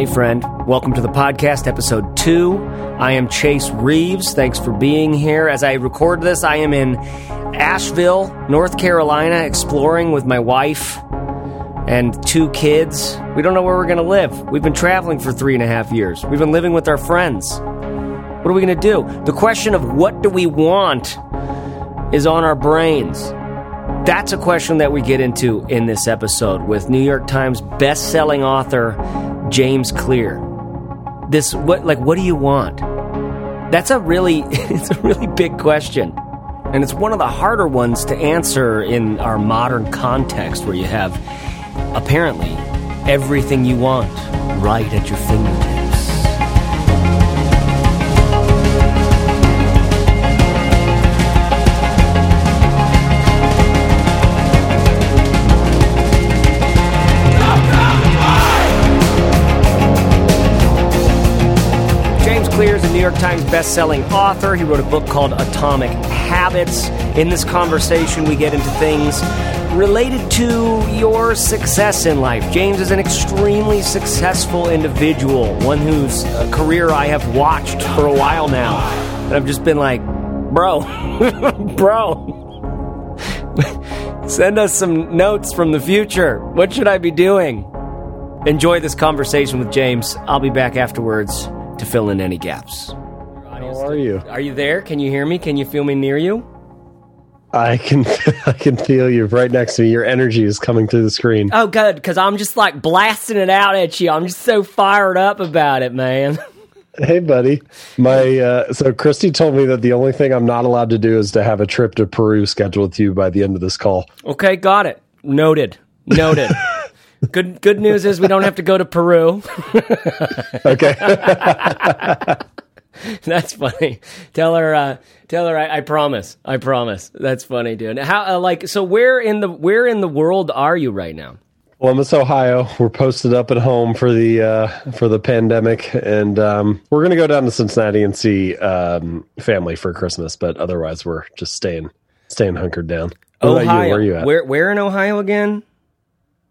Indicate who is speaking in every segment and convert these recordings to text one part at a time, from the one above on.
Speaker 1: Hey, friend. Welcome to the podcast, episode two. I am Chase Reeves. Thanks for being here. As I record this, I am in Asheville, North Carolina, exploring with my wife and two kids. We don't know where we're going to live. We've been traveling for three and a half years. We've been living with our friends. What are we going to do? The question of what do we want is on our brains. That's a question that we get into in this episode with New York Times best-selling author James Clear. This what like what do you want? That's a really it's a really big question. And it's one of the harder ones to answer in our modern context where you have apparently everything you want right at your fingertips. Clear is a New York Times best-selling author. He wrote a book called Atomic Habits. In this conversation, we get into things related to your success in life. James is an extremely successful individual, one whose uh, career I have watched for a while now. And I've just been like, bro, bro, send us some notes from the future. What should I be doing? Enjoy this conversation with James. I'll be back afterwards to fill in any gaps.
Speaker 2: How are you?
Speaker 1: Are you there? Can you hear me? Can you feel me near you?
Speaker 2: I can I can feel you right next to me. Your energy is coming through the screen.
Speaker 1: Oh, good, because I'm just like blasting it out at you. I'm just so fired up about it, man.
Speaker 2: Hey, buddy. My uh, so Christy told me that the only thing I'm not allowed to do is to have a trip to Peru scheduled with you by the end of this call.
Speaker 1: Okay, got it. Noted. Noted. good good news is we don't have to go to Peru.
Speaker 2: Okay.
Speaker 1: That's funny. Tell her. Uh, tell her. I, I promise. I promise. That's funny, dude. How? Uh, like, so where in the where in the world are you right now?
Speaker 2: Columbus, Ohio. We're posted up at home for the uh, for the pandemic, and um, we're gonna go down to Cincinnati and see um, family for Christmas. But otherwise, we're just staying staying hunkered down. What?
Speaker 1: Ohio.
Speaker 2: Where are you at?
Speaker 1: Where where in Ohio again?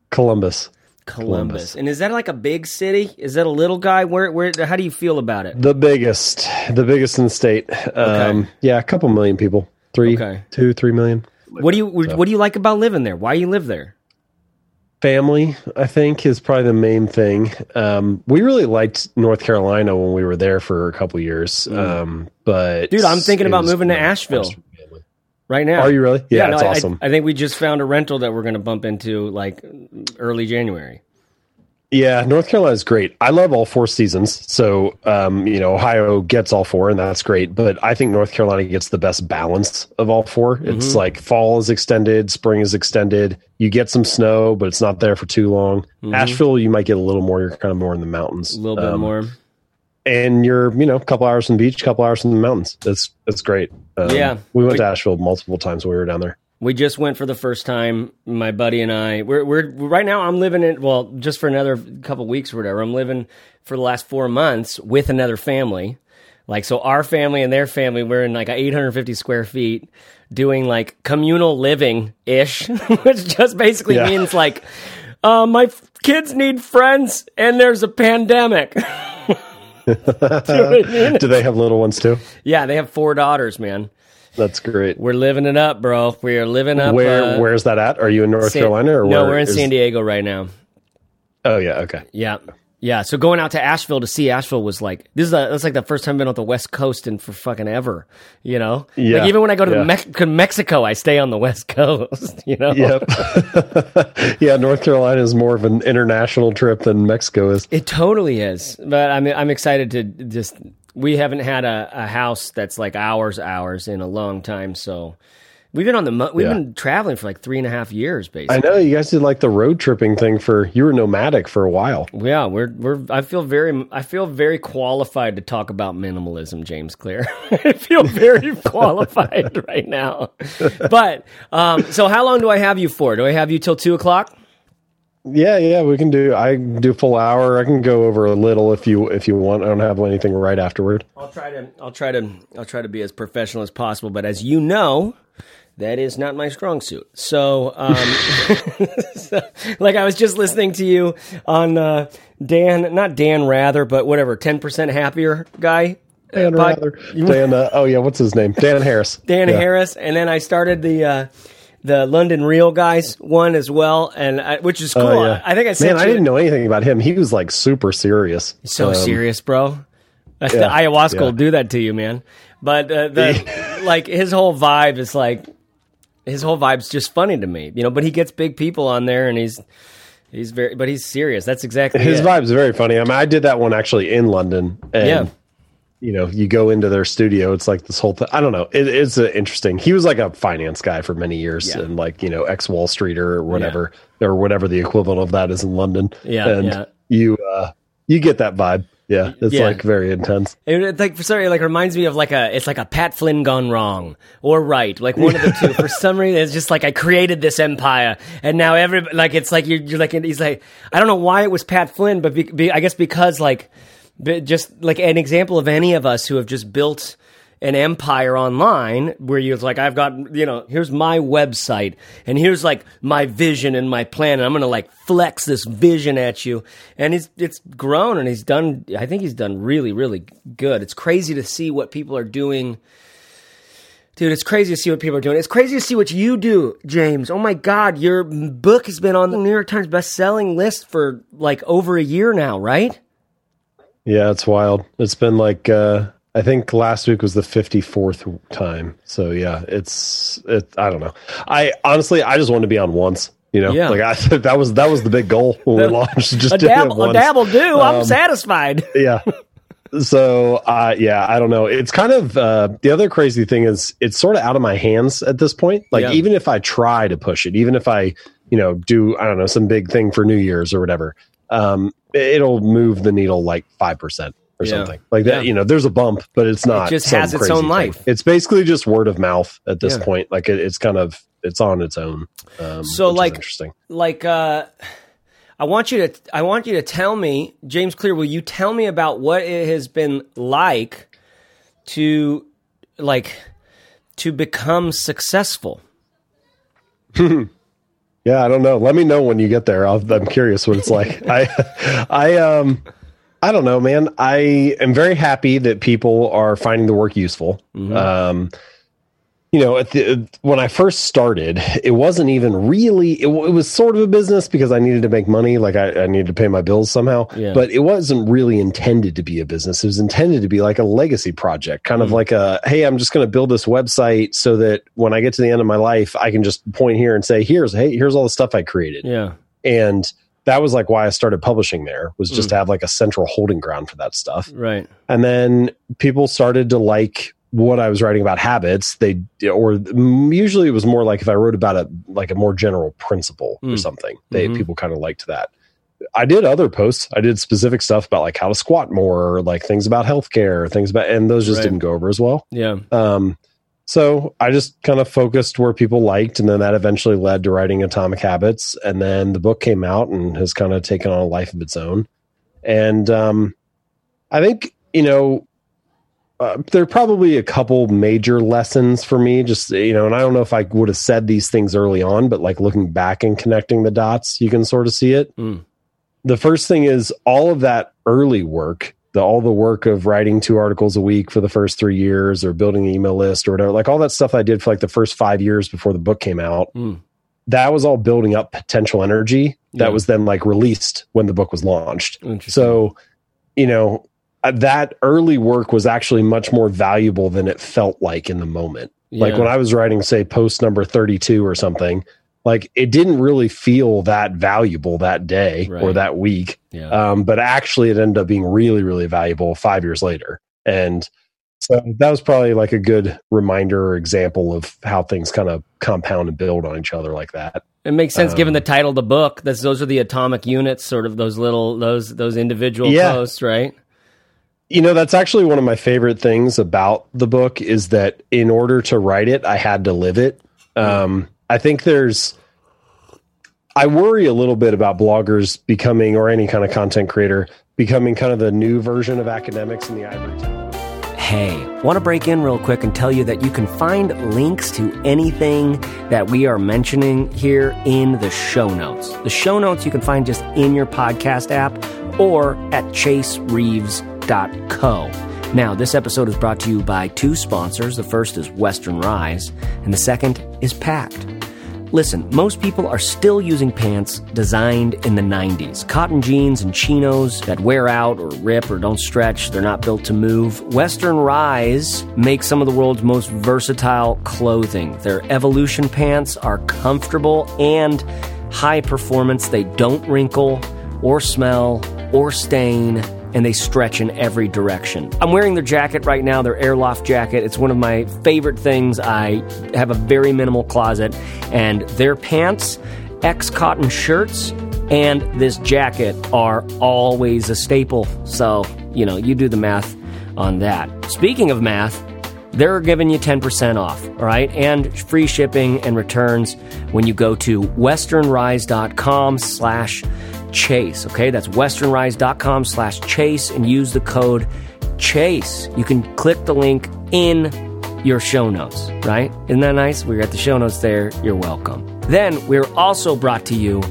Speaker 2: Columbus.
Speaker 1: Columbus. And is that like a big city? Is that a little guy? Where where? How do you feel about it?
Speaker 2: The biggest, the biggest in the state. Um, Yeah, a couple million people. Three,
Speaker 1: Okay.
Speaker 2: two, three million.
Speaker 1: What do you what do you like about living there? Why you live there?
Speaker 2: Family, I think, is probably the main thing. Um, we really liked North Carolina when we were there for a couple years. Um, but
Speaker 1: Mm. Dude, I'm thinking about moving to
Speaker 2: more
Speaker 1: Asheville. Right now.
Speaker 2: Are you really? Yeah,
Speaker 1: no,
Speaker 2: it's
Speaker 1: I- I-
Speaker 2: awesome.
Speaker 1: I, think we just found a rental that we're going to bump into like early January.
Speaker 2: Yeah, North Carolina is great. I love all four seasons. So, um, you know, Ohio gets all four, and that's great. But I think North Carolina gets the best balance of all 4
Speaker 1: Mm-hmm.
Speaker 2: It's like fall is extended, spring is extended. You get some snow, but it's not there for too long. Asheville, you might get a little more. You're kind of more in the mountains,
Speaker 1: Mm-hmm. A little bit
Speaker 2: Um,
Speaker 1: more.
Speaker 2: And you're you know a couple hours from the beach, a couple hours from the mountains. That's that's great. Um,
Speaker 1: Yeah.
Speaker 2: we went
Speaker 1: We-
Speaker 2: to Asheville multiple times when we were down there.
Speaker 1: We just went for the first time. My buddy and I. We're we're right now. I'm living in well, just for another couple weeks or whatever. I'm living for the last four months with another family. Like so, our family and their family. We're in like a 850 square feet, doing like communal living ish, which just basically
Speaker 2: Yeah.
Speaker 1: means like, uh, my f- kids need friends and there's a pandemic. Do you know I mean?
Speaker 2: Do they have little ones too?
Speaker 1: Yeah, they have four daughters, man.
Speaker 2: That's great.
Speaker 1: We're living it up, bro. We are living up.
Speaker 2: Where
Speaker 1: uh,
Speaker 2: where's that at? Are you in North
Speaker 1: San-
Speaker 2: Carolina or
Speaker 1: no?
Speaker 2: where
Speaker 1: We're in
Speaker 2: is-
Speaker 1: San Diego right now.
Speaker 2: Oh yeah, okay.
Speaker 1: Yeah, yeah. So going out to Asheville to see Asheville was like this is a, that's like the first time I've been on the West Coast in for fucking ever. You know,
Speaker 2: Yeah,
Speaker 1: like even when I go to
Speaker 2: yeah.
Speaker 1: To Mexico, I stay on the West Coast. You know,
Speaker 2: Yep. yeah, North Carolina is more of an international trip than Mexico is.
Speaker 1: it totally is. But I'm I'm excited to just we haven't had a, a house that's like ours ours in a long time. So we've been on the mo- we've
Speaker 2: Yeah.
Speaker 1: been traveling for like three and a half years, basically.
Speaker 2: I know you guys did like the road tripping thing for you were nomadic for a while.
Speaker 1: Yeah, we're we're. I feel very. I feel very qualified to talk about minimalism, James Clear. I feel very qualified right now. But um, so, how long do I have you for? Do I have you till two o'clock?
Speaker 2: Yeah, yeah, we can do I can do full hour. I can go over a little if you if you want. I don't have anything right afterward.
Speaker 1: I'll try to. I'll try to. I'll try to be as professional as possible. But as you know, that is not my strong suit. So, um, so, like I was just listening to you on uh, Dan, not Dan Rather, but whatever, ten percent happier guy.
Speaker 2: Dan
Speaker 1: pod-
Speaker 2: Rather. Dan. Uh, oh yeah, what's his name? Dan Harris.
Speaker 1: Dan
Speaker 2: Yeah.
Speaker 1: Harris, and then I started the uh, the London Real guys one as well, and I, which is cool.
Speaker 2: Oh, yeah.
Speaker 1: I think I
Speaker 2: Man, I didn't know anything about him. He was like super serious.
Speaker 1: So
Speaker 2: Um,
Speaker 1: serious, bro.
Speaker 2: Yeah,
Speaker 1: the ayahuasca will do that to you, man. But uh, the like his whole vibe is like his whole vibe's just funny to me, you know. But he gets big people on there, and he's he's very, but he's serious. That's exactly
Speaker 2: His
Speaker 1: it.
Speaker 2: vibe's very funny. I mean, I did that one actually in London. And,
Speaker 1: Yeah.
Speaker 2: You know, you go into their studio. It's like this whole thing. I don't know. It, it's interesting. He was like a finance guy for many years,
Speaker 1: Yeah.
Speaker 2: and like you know, ex Wall Streeter or whatever, or whatever the equivalent of that is in London.
Speaker 1: Yeah,
Speaker 2: and
Speaker 1: yeah.
Speaker 2: you uh, you get that vibe. Yeah, it's
Speaker 1: Yeah.
Speaker 2: like very intense.
Speaker 1: It, like for sorry, it, like reminds me of like a it's like a Pat Flynn gone wrong or right, like one of the two. For some reason, it's just like I created this empire, and now every like it's like you're, you're like he's like I don't know why it was Pat Flynn, but be, be, I guess because like just like an example of any of us who have just built an empire online where you're like I've got you know here's my website and here's like my vision and my plan and I'm gonna like flex this vision at you. And it's it's grown and he's done I think he's done really really good. It's crazy to see what people are doing. Dude it's crazy to see what people are doing. It's crazy to see what you do James. Oh my god your book has been on the New York Times best-selling list for like over a year now right?
Speaker 2: Yeah, it's wild. It's been like uh I think last week was the 54th time. So yeah, it's it I don't know. I honestly I just wanted to be on once, you know.
Speaker 1: Yeah.
Speaker 2: Like I that was that was the big goal when we launched just
Speaker 1: a
Speaker 2: to do it
Speaker 1: dabble a dabble do I'm
Speaker 2: Um,
Speaker 1: satisfied
Speaker 2: Yeah. So uh yeah, I don't know. It's kind of uh the other crazy thing is it's sort of out of my hands at this point. Like
Speaker 1: Yeah.
Speaker 2: even if I try to push it, even if I, you know, do I don't know, some big thing for New Year's or whatever, um it'll move the needle like 5% or
Speaker 1: Yeah.
Speaker 2: something. Like that,
Speaker 1: Yeah.
Speaker 2: you know, there's a bump, but it's not
Speaker 1: just
Speaker 2: some
Speaker 1: has its own
Speaker 2: thing.
Speaker 1: life.
Speaker 2: It's basically just word of mouth at this
Speaker 1: Yeah.
Speaker 2: point. Like it, it's kind of it's on its own. Um,
Speaker 1: So, like-
Speaker 2: interesting.
Speaker 1: like uh I want you to I want you to tell me, James Clear, will you tell me about what it has been like to like to become successful?
Speaker 2: Yeah, I don't know. Let me know when you get there. I'll, I'm curious what it's like. I, I, um, I don't know, man. I am very happy that people are finding the work useful. Um, you know, at the, when I first started, it wasn't even really. It, it was sort of a business because I needed to make money. Like I, I needed to pay my bills somehow.
Speaker 1: Yeah.
Speaker 2: But it wasn't really intended to be a business. It was intended to be like a legacy project, kind of like a hey, I'm just going to build this website so that when I get to the end of my life, I can just point here and say, here's hey, here's all the stuff I created
Speaker 1: Yeah.
Speaker 2: and that was like why I started publishing there was just
Speaker 1: Mm.
Speaker 2: to have like a central holding ground for that stuff.
Speaker 1: Right.
Speaker 2: And then people started to like what I was writing about habits. They or usually it was more like if I wrote about a like a more general principle or
Speaker 1: Mm.
Speaker 2: something. They
Speaker 1: Mhm.
Speaker 2: people kind of liked that. I did other posts. I did specific stuff about like how to squat more, or like things about healthcare, things about, and those just
Speaker 1: Right.
Speaker 2: didn't go over as well.
Speaker 1: Yeah.
Speaker 2: Um, so I just kind of focused where people liked, and then that eventually led to writing Atomic Habits, and then the book came out and has kind of taken on a life of its own. And um, I think you know uh, there are probably a couple major lessons for me. Just you know, and I don't know if I would have said these things early on, but like looking back and connecting the dots, you can sort of see it.
Speaker 1: Mm.
Speaker 2: The first thing is all of that early work, the all the work of writing two articles a week for the first three years, or building an email list, or whatever. Like all that stuff I did for like the first five years before the book came out.
Speaker 1: Mm.
Speaker 2: That was all building up potential energy that
Speaker 1: Yeah.
Speaker 2: was then like released when the book was launched. So, you know, uh, that early work was actually much more valuable than it felt like in the moment. Like when I was writing, say, post number 32 or something, like it didn't really feel that valuable that day or that week.
Speaker 1: yeah.
Speaker 2: Um, but actually, it ended up being really, really valuable five years later. And so that was probably like a good reminder or example of how things kind of compound and build on each other like that.
Speaker 1: It makes sense given
Speaker 2: Um,
Speaker 1: the title of the book. That's those are the atomic units, sort of those little those those individual
Speaker 2: Yeah.
Speaker 1: posts, right?
Speaker 2: You know, that's actually one of my favorite things about the book is that in order to write it, I had to live it. Um, I think there's, I worry a little bit about bloggers becoming, or any kind of content creator, becoming kind of the new version of academics in the ivory tower.
Speaker 1: Hey, want to break in real quick and tell you that you can find links to anything that we are mentioning here in the show notes. The show notes you can find just in your podcast app or at chasereeves.co. Now, this episode is brought to you by two sponsors. The first is Western Rise, and the second is Pakt. Listen, most people are still using pants designed in the 90s. Cotton jeans and chinos that wear out or rip or don't stretch, they're not built to move. Western Rise makes some of the world's most versatile clothing. Their evolution pants are comfortable and high performance. They don't wrinkle or smell or stain and they stretch in every direction. I'm wearing their jacket right now, their Airloft jacket. It's one of my favorite things. I have a very minimal closet, and their pants, X cotton shirts, and this jacket are always a staple. So, you know, you do the math on that. Speaking of math, they're giving you 10% off, all right? And free shipping and returns when you go to westernrise.com slash chase, okay? That's westernrise.com slash chase and use the code chase. You can click the link in your show notes, right? Isn't that nice? We're at the show notes there. You're welcome. Then we're also brought to you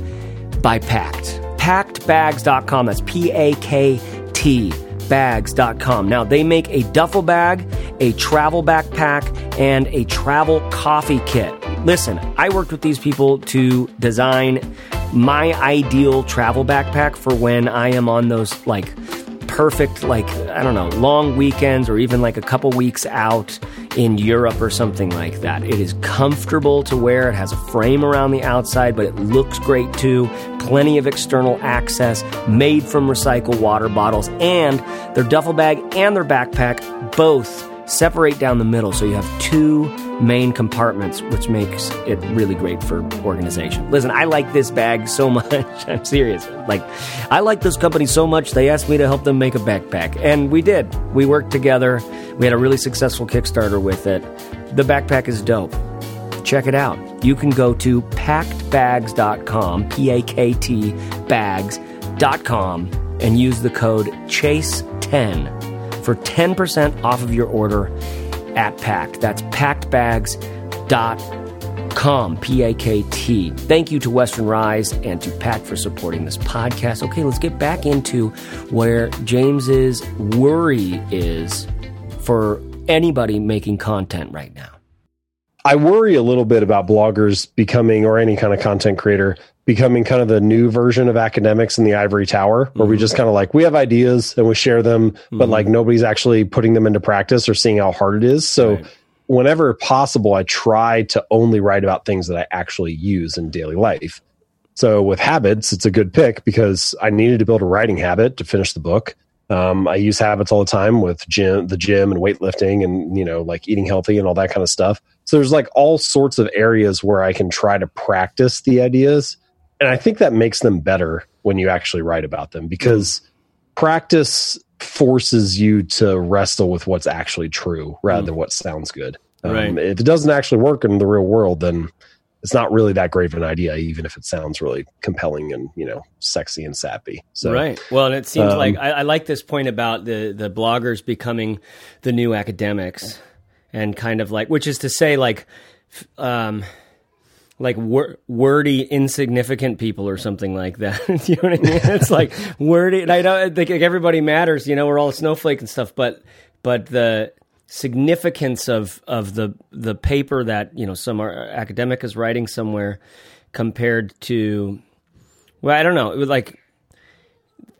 Speaker 1: by Pakt. PaktBags.com. That's P A K T bags.com. Now, they make a duffel bag, a travel backpack, and a travel coffee kit. Listen, I worked with these people to design my ideal travel backpack for when I am on those like perfect like I don't know, long weekends or even like a couple weeks out in Europe or something like that. It is comfortable to wear. It has a frame around the outside, but it looks great too. Plenty of external access, made from recycled water bottles, and their duffel bag and their backpack both separate down the middle so you have two main compartments, which makes it really great for organization. Listen, I like this bag so much. I'm serious. Like, I like this company so much, they asked me to help them make a backpack. And we did. We worked together. We had a really successful Kickstarter with it. The backpack is dope. Check it out. You can go to paktbags.com, P A K T bags.com, and use the code CHASE10 for 10% off of your order at Pakt. That's paktbags.com, P A K T. Thank you to Western Rise and to Pakt for supporting this podcast. Okay, let's get back into where James's worry is for anybody making content right now.
Speaker 2: I worry a little bit about bloggers becoming, or any kind of content creator, becoming kind of the new version of academics in the ivory tower, where mm-hmm. we just kind of like, we have ideas and we share them, mm-hmm. but like nobody's actually putting them into practice or seeing how hard it is. So, right. whenever possible, I try to only write about things that I actually use in daily life. So, with habits, it's a good pick because I needed to build a writing habit to finish the book. Um, I use habits all the time with gym, the gym and weightlifting and, you know, like eating healthy and all that kind of stuff. So there's like all sorts of areas where I can try to practice the ideas and I think that makes them better when you actually write about them because practice forces you to wrestle with what's actually true rather mm. than what sounds good. Um, right. If it doesn't actually work in the real world, then it's not really that great of an idea, even if it sounds really compelling and you know sexy and sappy. So,
Speaker 1: right. Well, and it seems um, like I, I, like this point about the the bloggers becoming the new academics, and kind of like, which is to say, like. Um, like wor- wordy, insignificant people or something like that. you know what I mean? It's like wordy. And I don't think like everybody matters. You know, we're all a snowflake and stuff, but but the significance of of the the paper that you know some academic is writing somewhere compared to well, I don't know. It was like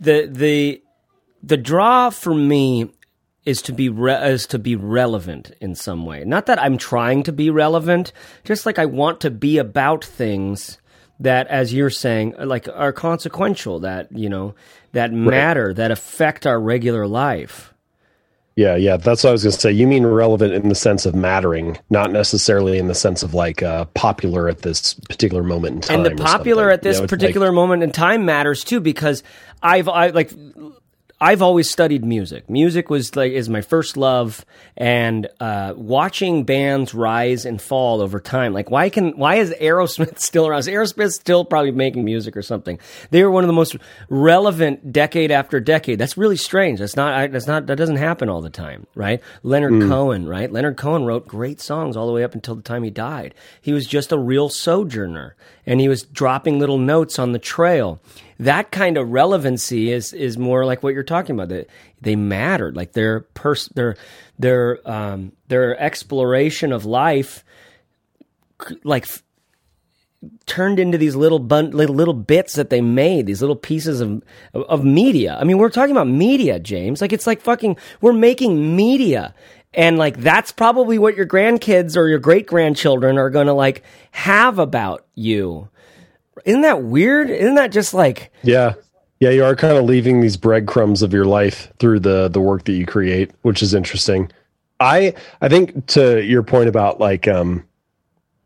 Speaker 1: the the the draw for me is to be re- is to be relevant in some way. Not that I'm trying to be relevant, just like I want to be about things that as you're saying like are consequential that, you know, that matter, right. that affect our regular life.
Speaker 2: Yeah, yeah, that's what I was going to say. You mean relevant in the sense of mattering, not necessarily in the sense of like uh, popular at this particular moment in time.
Speaker 1: And the popular at this you know, particular like, moment in time matters too, because I've I like I've always studied music. Music was like is my first love, and uh, watching bands rise and fall over time. Like why can why is Aerosmith still around? Is Aerosmith still probably making music or something? They were one of the most relevant decade after decade. That's really strange. That's not I, that's not that doesn't happen all the time, right? Leonard
Speaker 2: Hmm.
Speaker 1: Cohen, right? Leonard Cohen wrote great songs all the way up until the time he died. He was just a real sojourner, and he was dropping little notes on the trail that kind of relevancy is is more like what you're talking about. That they mattered, like their pers- their their um, their exploration of life, like turned into these little bun- little, little bits that they made, these little pieces of of media. I mean, we're talking about media, James. Like it's like fucking we're making media. And like that's probably what your grandkids or your great grandchildren are going to like have about you. Isn't that weird? Isn't that just like
Speaker 2: Yeah. Yeah, you are kind of leaving these breadcrumbs of your life through the the work that you create, which is interesting. I I think to your point about like um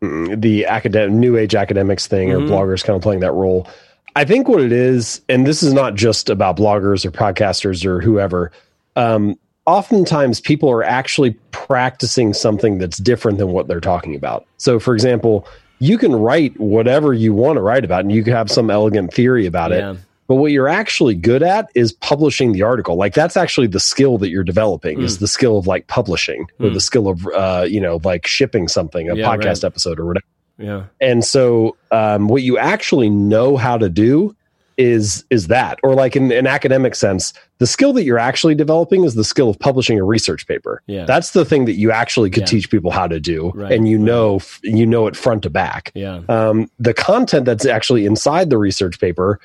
Speaker 2: mm, the academic new age academics thing or bloggers kind of playing that role. I think what it is, and this is not just about bloggers or podcasters or whoever. Um, oftentimes, people are actually practicing something that's different than what they're talking about. So, for example, you can write whatever you want to write about, and you can have some elegant theory about
Speaker 1: Yeah.
Speaker 2: it. But what you're actually good at is publishing the article. Like that's actually the skill that you're developing
Speaker 1: Hmm.
Speaker 2: is the skill of like publishing or the skill of uh, you know like shipping something, a
Speaker 1: Yeah,
Speaker 2: podcast
Speaker 1: right.
Speaker 2: episode or whatever.
Speaker 1: yeah.
Speaker 2: And so um, what you actually know how to do is is that or like in an academic sense the skill that you're actually developing is the skill of publishing a research paper
Speaker 1: Yeah.
Speaker 2: that's the thing that you actually could
Speaker 1: Yeah.
Speaker 2: teach people how to do
Speaker 1: Right,
Speaker 2: and you
Speaker 1: right.
Speaker 2: know you know it front to back
Speaker 1: Yeah.
Speaker 2: um, the content that's actually inside the research paper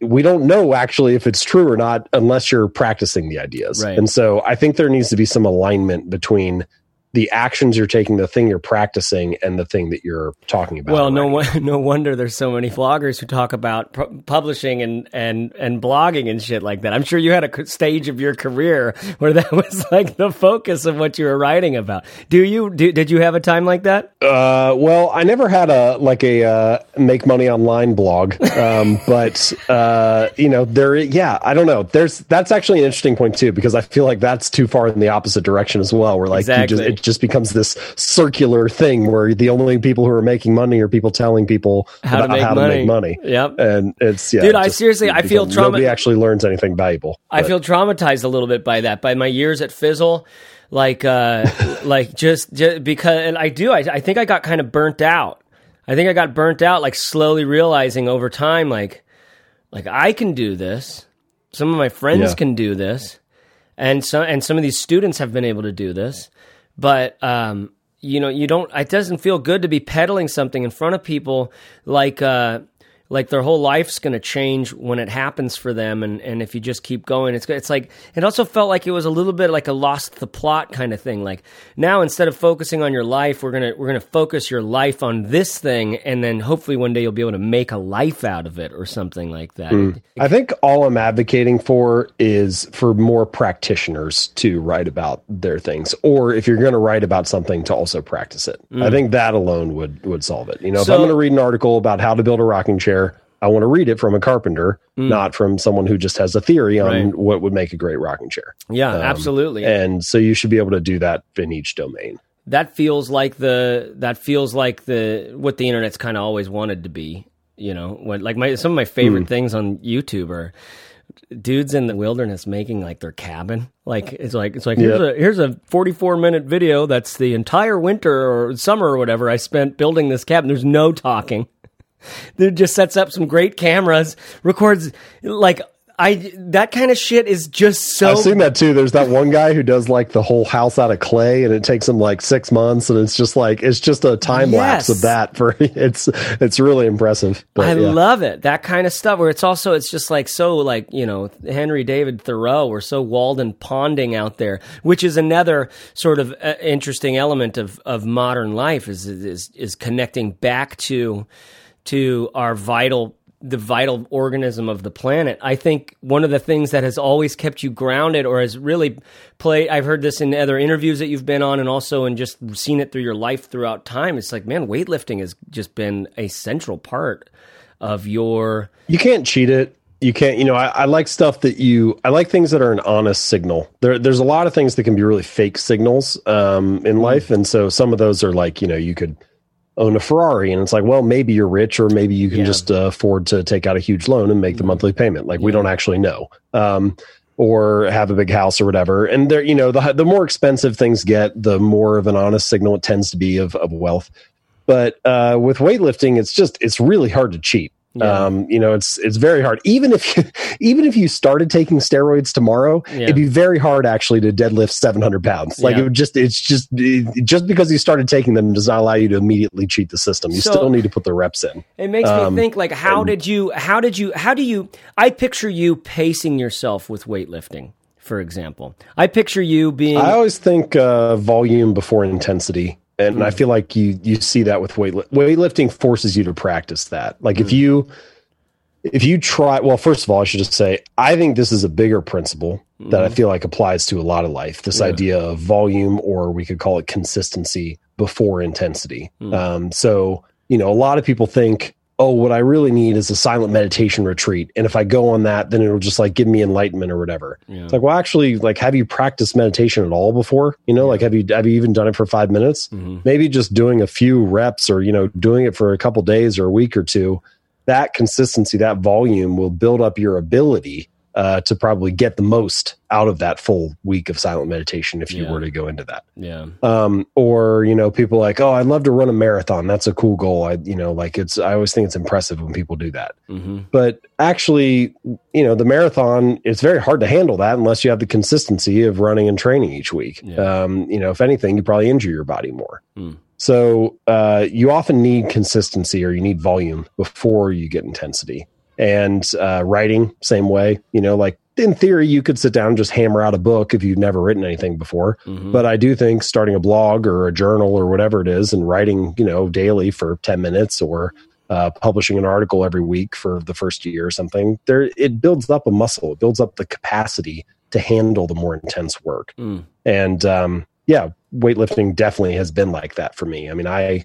Speaker 2: we don't know actually if it's true or not unless you're practicing the ideas
Speaker 1: Right.
Speaker 2: and so i think there needs to be some alignment between the actions you're taking the thing you're practicing and the thing that you're talking about
Speaker 1: Well, no, no wonder there's so many vloggers who talk about pu- publishing and, and, and blogging and shit like that. I'm sure you had a stage of your career where that was like the focus of what you were writing about. Do you? Do, did you have a time like that?
Speaker 2: Uh, well, I never had a like a uh, make money online blog, um, but uh, you know, there. Yeah, I don't know. There's that's actually an interesting point too because I feel like that's too far in the opposite direction as well. Where like you
Speaker 1: Exactly.
Speaker 2: just, it just becomes this circular thing where the only people who are making money are people telling people
Speaker 1: How to make
Speaker 2: how
Speaker 1: money.
Speaker 2: to make money.
Speaker 1: Yep.
Speaker 2: And it's yeah,
Speaker 1: Dude, I seriously- I feel trauma-
Speaker 2: Nobody actually learns anything valuable.
Speaker 1: I
Speaker 2: but-
Speaker 1: feel traumatized a little bit by that, by my years at Fizzle, like, uh, like just, just because, and I do, I, I think I got kind of burnt out. I think I got burnt out, like slowly realizing over time, like, like I can do this. Some of my friends
Speaker 2: Yeah.
Speaker 1: can do this, and so, and some of these students have been able to do this, but, um, you know, you don't. It doesn't feel good to be peddling something in front of people, like, uh, like their whole life's going to change when it happens for them and, and if you just keep going it's it's like it also felt like it was a little bit like a lost the plot kind of thing like now instead of focusing on your life we're going to we're going to focus your life on this thing and then hopefully one day you'll be able to make a life out of it or something like that mm.
Speaker 2: I think all I'm advocating for is for more practitioners to write about their things, or if you're going to write about something, to also practice it. I mm. think that alone would would solve it. You know, if I'm going to read an article about how to build a rocking chair, I want to read it from a carpenter, mm. not from someone who just has a theory on
Speaker 1: Right.
Speaker 2: what would make a great rocking chair.
Speaker 1: yeah um, absolutely.
Speaker 2: And so you should be able to do that in each domain.
Speaker 1: that feels like the that feels like the what the internet's kind of always wanted to be you know? When like my some of my favorite hmm. things on youtube are dudes in the wilderness making like their cabin. Like it's like it's like here's a here's a 44 minute video that's the entire winter or summer or whatever i spent building this cabin. There's no talking Dude just sets up some great cameras records like i that kind of shit is just so
Speaker 2: I've seen that too. There's that one guy who does like the whole house out of clay, and it takes him like six months, and it's just like it's just a time lapse of that. For it's it's really impressive. But,
Speaker 1: I
Speaker 2: yeah.
Speaker 1: love it. That kind of stuff where it's also it's just like so like, you know, Henry David Thoreau or so Walden ponding out there, which is another sort of uh, interesting element of of modern life is is is connecting back to to our vital the vital organism of the planet. I think one of the things that has always kept you grounded or has really played I've heard this in other interviews that you've been on and also in just seen it through your life throughout time. It's like, man, weightlifting has just been a central part of your
Speaker 2: you can't cheat it. you can't you know I, I, like stuff that you i like things that are an honest signal there, there's a lot of things that can be really fake signals um, in mm-hmm. life and so some of those are like you know you could own a ferrari and it's like well maybe you're rich or maybe you can yeah. just uh, afford to take out a huge loan and make the mm-hmm. monthly payment like yeah. we don't actually know um, or have a big house or whatever and there you know the, the more expensive things get the more of an honest signal it tends to be of, of wealth but uh, with weightlifting it's just it's really hard to cheat yeah. Um, you know, it's it's very hard. Even if you, even if you started taking steroids tomorrow, yeah. it'd be very hard actually to deadlift seven hundred pounds. Like yeah. it would just it's just it, just because you started taking them does not allow you to immediately cheat the system. You so, still need to put the reps in.
Speaker 1: It makes um, me think like how and, did you how did you how do you I picture you pacing yourself with weightlifting for example. I picture you being.
Speaker 2: I always think uh, volume before intensity and mm. I feel like you you see that with weight weightlifting forces you to practice that. Like mm. if you if you try well first of all I should just say I think this is a bigger principle mm. that I mm. feel like applies to a lot of life. This yeah. idea of volume or we could call it consistency before intensity. Um, so, you know, a lot of people think oh, what I really need is a silent meditation retreat. And if I go on that, then it'll just like give me enlightenment or whatever. Yeah. It's like, well, actually, like, have you practiced meditation at all before? You know, yeah. like, have you, have you even done it for five minutes? Mm-hmm. Maybe just doing a few reps or, you know, doing it for a couple days or a week or two. That consistency, that volume will build up your ability uh, to probably get the most out of that full week of silent meditation if you yeah. were to go into that.
Speaker 1: Yeah.
Speaker 2: Um, or, you know, people like, oh, I'd love to run a marathon. That's a cool goal. I, you know, like it's, I always think it's impressive when people do that. Mm-hmm. But actually, you know, the marathon, it's very hard to handle that unless you have the consistency of running and training each week. Yeah. Um, you know, if anything, you probably injure your body more. Mm. So uh, you often need consistency or you need volume before you get intensity and uh, writing same way you know like in theory you could sit down and just hammer out a book if you've never written anything before mm-hmm. but i do think starting a blog or a journal or whatever it is and writing you know daily for 10 minutes or uh, publishing an article every week for the first year or something there it builds up a muscle it builds up the capacity to handle the more intense work mm. and um, yeah weightlifting definitely has been like that for me i mean i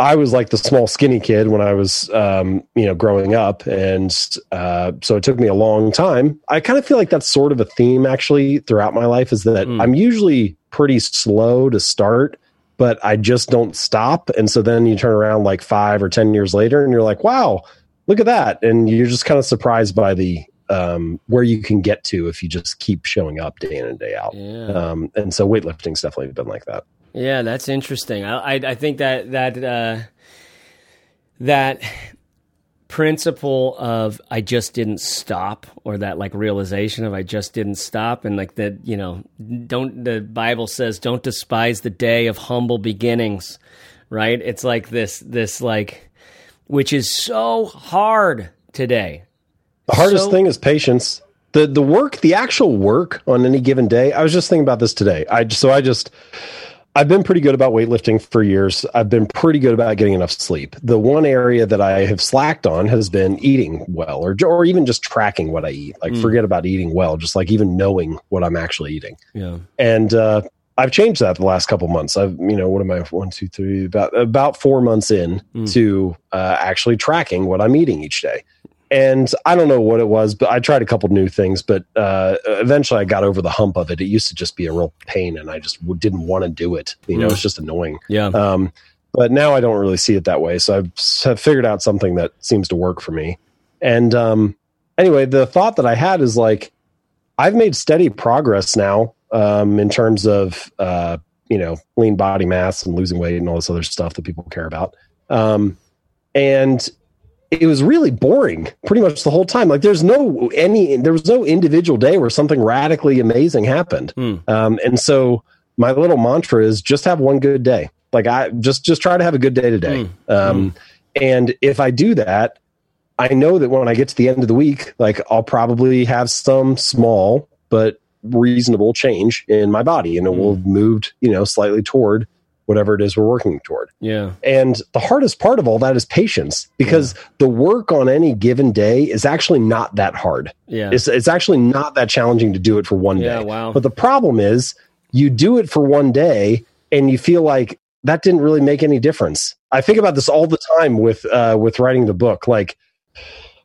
Speaker 2: I was like the small, skinny kid when I was, um, you know, growing up, and uh, so it took me a long time. I kind of feel like that's sort of a theme actually throughout my life is that mm. I'm usually pretty slow to start, but I just don't stop. And so then you turn around like five or ten years later, and you're like, "Wow, look at that!" And you're just kind of surprised by the um, where you can get to if you just keep showing up day in and day out. Yeah. Um, and so weightlifting's definitely been like that.
Speaker 1: Yeah, that's interesting. I I, I think that that uh, that principle of I just didn't stop or that like realization of I just didn't stop and like that you know don't the Bible says don't despise the day of humble beginnings right? It's like this this like which is so hard today.
Speaker 2: The hardest so, thing is patience. The the work the actual work on any given day I was just thinking about this today. I so I just I've been pretty good about weightlifting for years. I've been pretty good about getting enough sleep. The one area that I have slacked on has been eating well, or or even just tracking what I eat. Like mm. forget about eating well, just like even knowing what I'm actually eating.
Speaker 1: Yeah.
Speaker 2: And uh, I've changed that the last couple months. I've you know what am I one two three about about four months in mm. to uh, actually tracking what I'm eating each day and I don't know what it was, but I tried a couple new things, but uh, eventually I got over the hump of it. It used to just be a real pain, and I just didn't want to do it. You know, mm. it's just annoying.
Speaker 1: Yeah.
Speaker 2: Um, but now I don't really see it that way. So I've, have figured out something that seems to work for me. And um, anyway, the thought that I had is like, I've made steady progress now um, in terms of uh, you know lean body mass and losing weight and all this other stuff that people care about. Um, and it was really boring pretty much the whole time. Like there's no any there was no individual day where something radically amazing happened. Mm. Um, and so my little mantra is just have one good day. Like I just just try to have a good day today. Mm. Um, mm. and if I do that, I know that when I get to the end of the week, like I'll probably have some small but reasonable change in my body and it will have moved, you know, slightly toward whatever it is we're working toward.
Speaker 1: Yeah.
Speaker 2: And the hardest part of all that is patience because yeah. the work on any given day is actually not that hard.
Speaker 1: Yeah.
Speaker 2: It's, it's actually not that challenging to do it for one
Speaker 1: yeah,
Speaker 2: day.
Speaker 1: Wow.
Speaker 2: But the problem is you do it for one day and you feel like that didn't really make any difference. I think about this all the time with uh, with writing the book. Like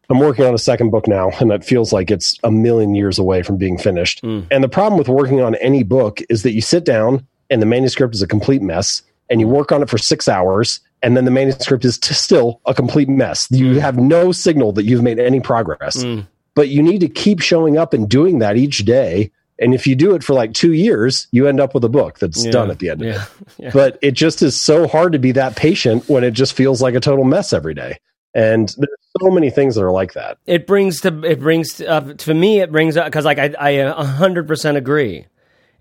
Speaker 2: I'm working on a second book now, and that feels like it's a million years away from being finished.
Speaker 1: Mm.
Speaker 2: And the problem with working on any book is that you sit down and the manuscript is a complete mess, and you work on it for six hours, and then the manuscript is t- still a complete mess. You have no signal that you've made any progress.
Speaker 1: Mm.
Speaker 2: But you need to keep showing up and doing that each day. And if you do it for like two years, you end up with a book that's
Speaker 1: Yeah.
Speaker 2: done at the end of it.
Speaker 1: Yeah. yeah.
Speaker 2: But it just is so hard to be that patient when it just feels like a total mess every day. And there's so many things that are like that.
Speaker 1: it brings to it brings to, uh, to me it brings up because like I I a hundred percent agree.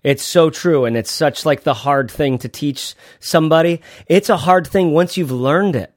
Speaker 1: It's so true, and it's such like the hard thing to teach somebody. It's a hard thing once you've learned it.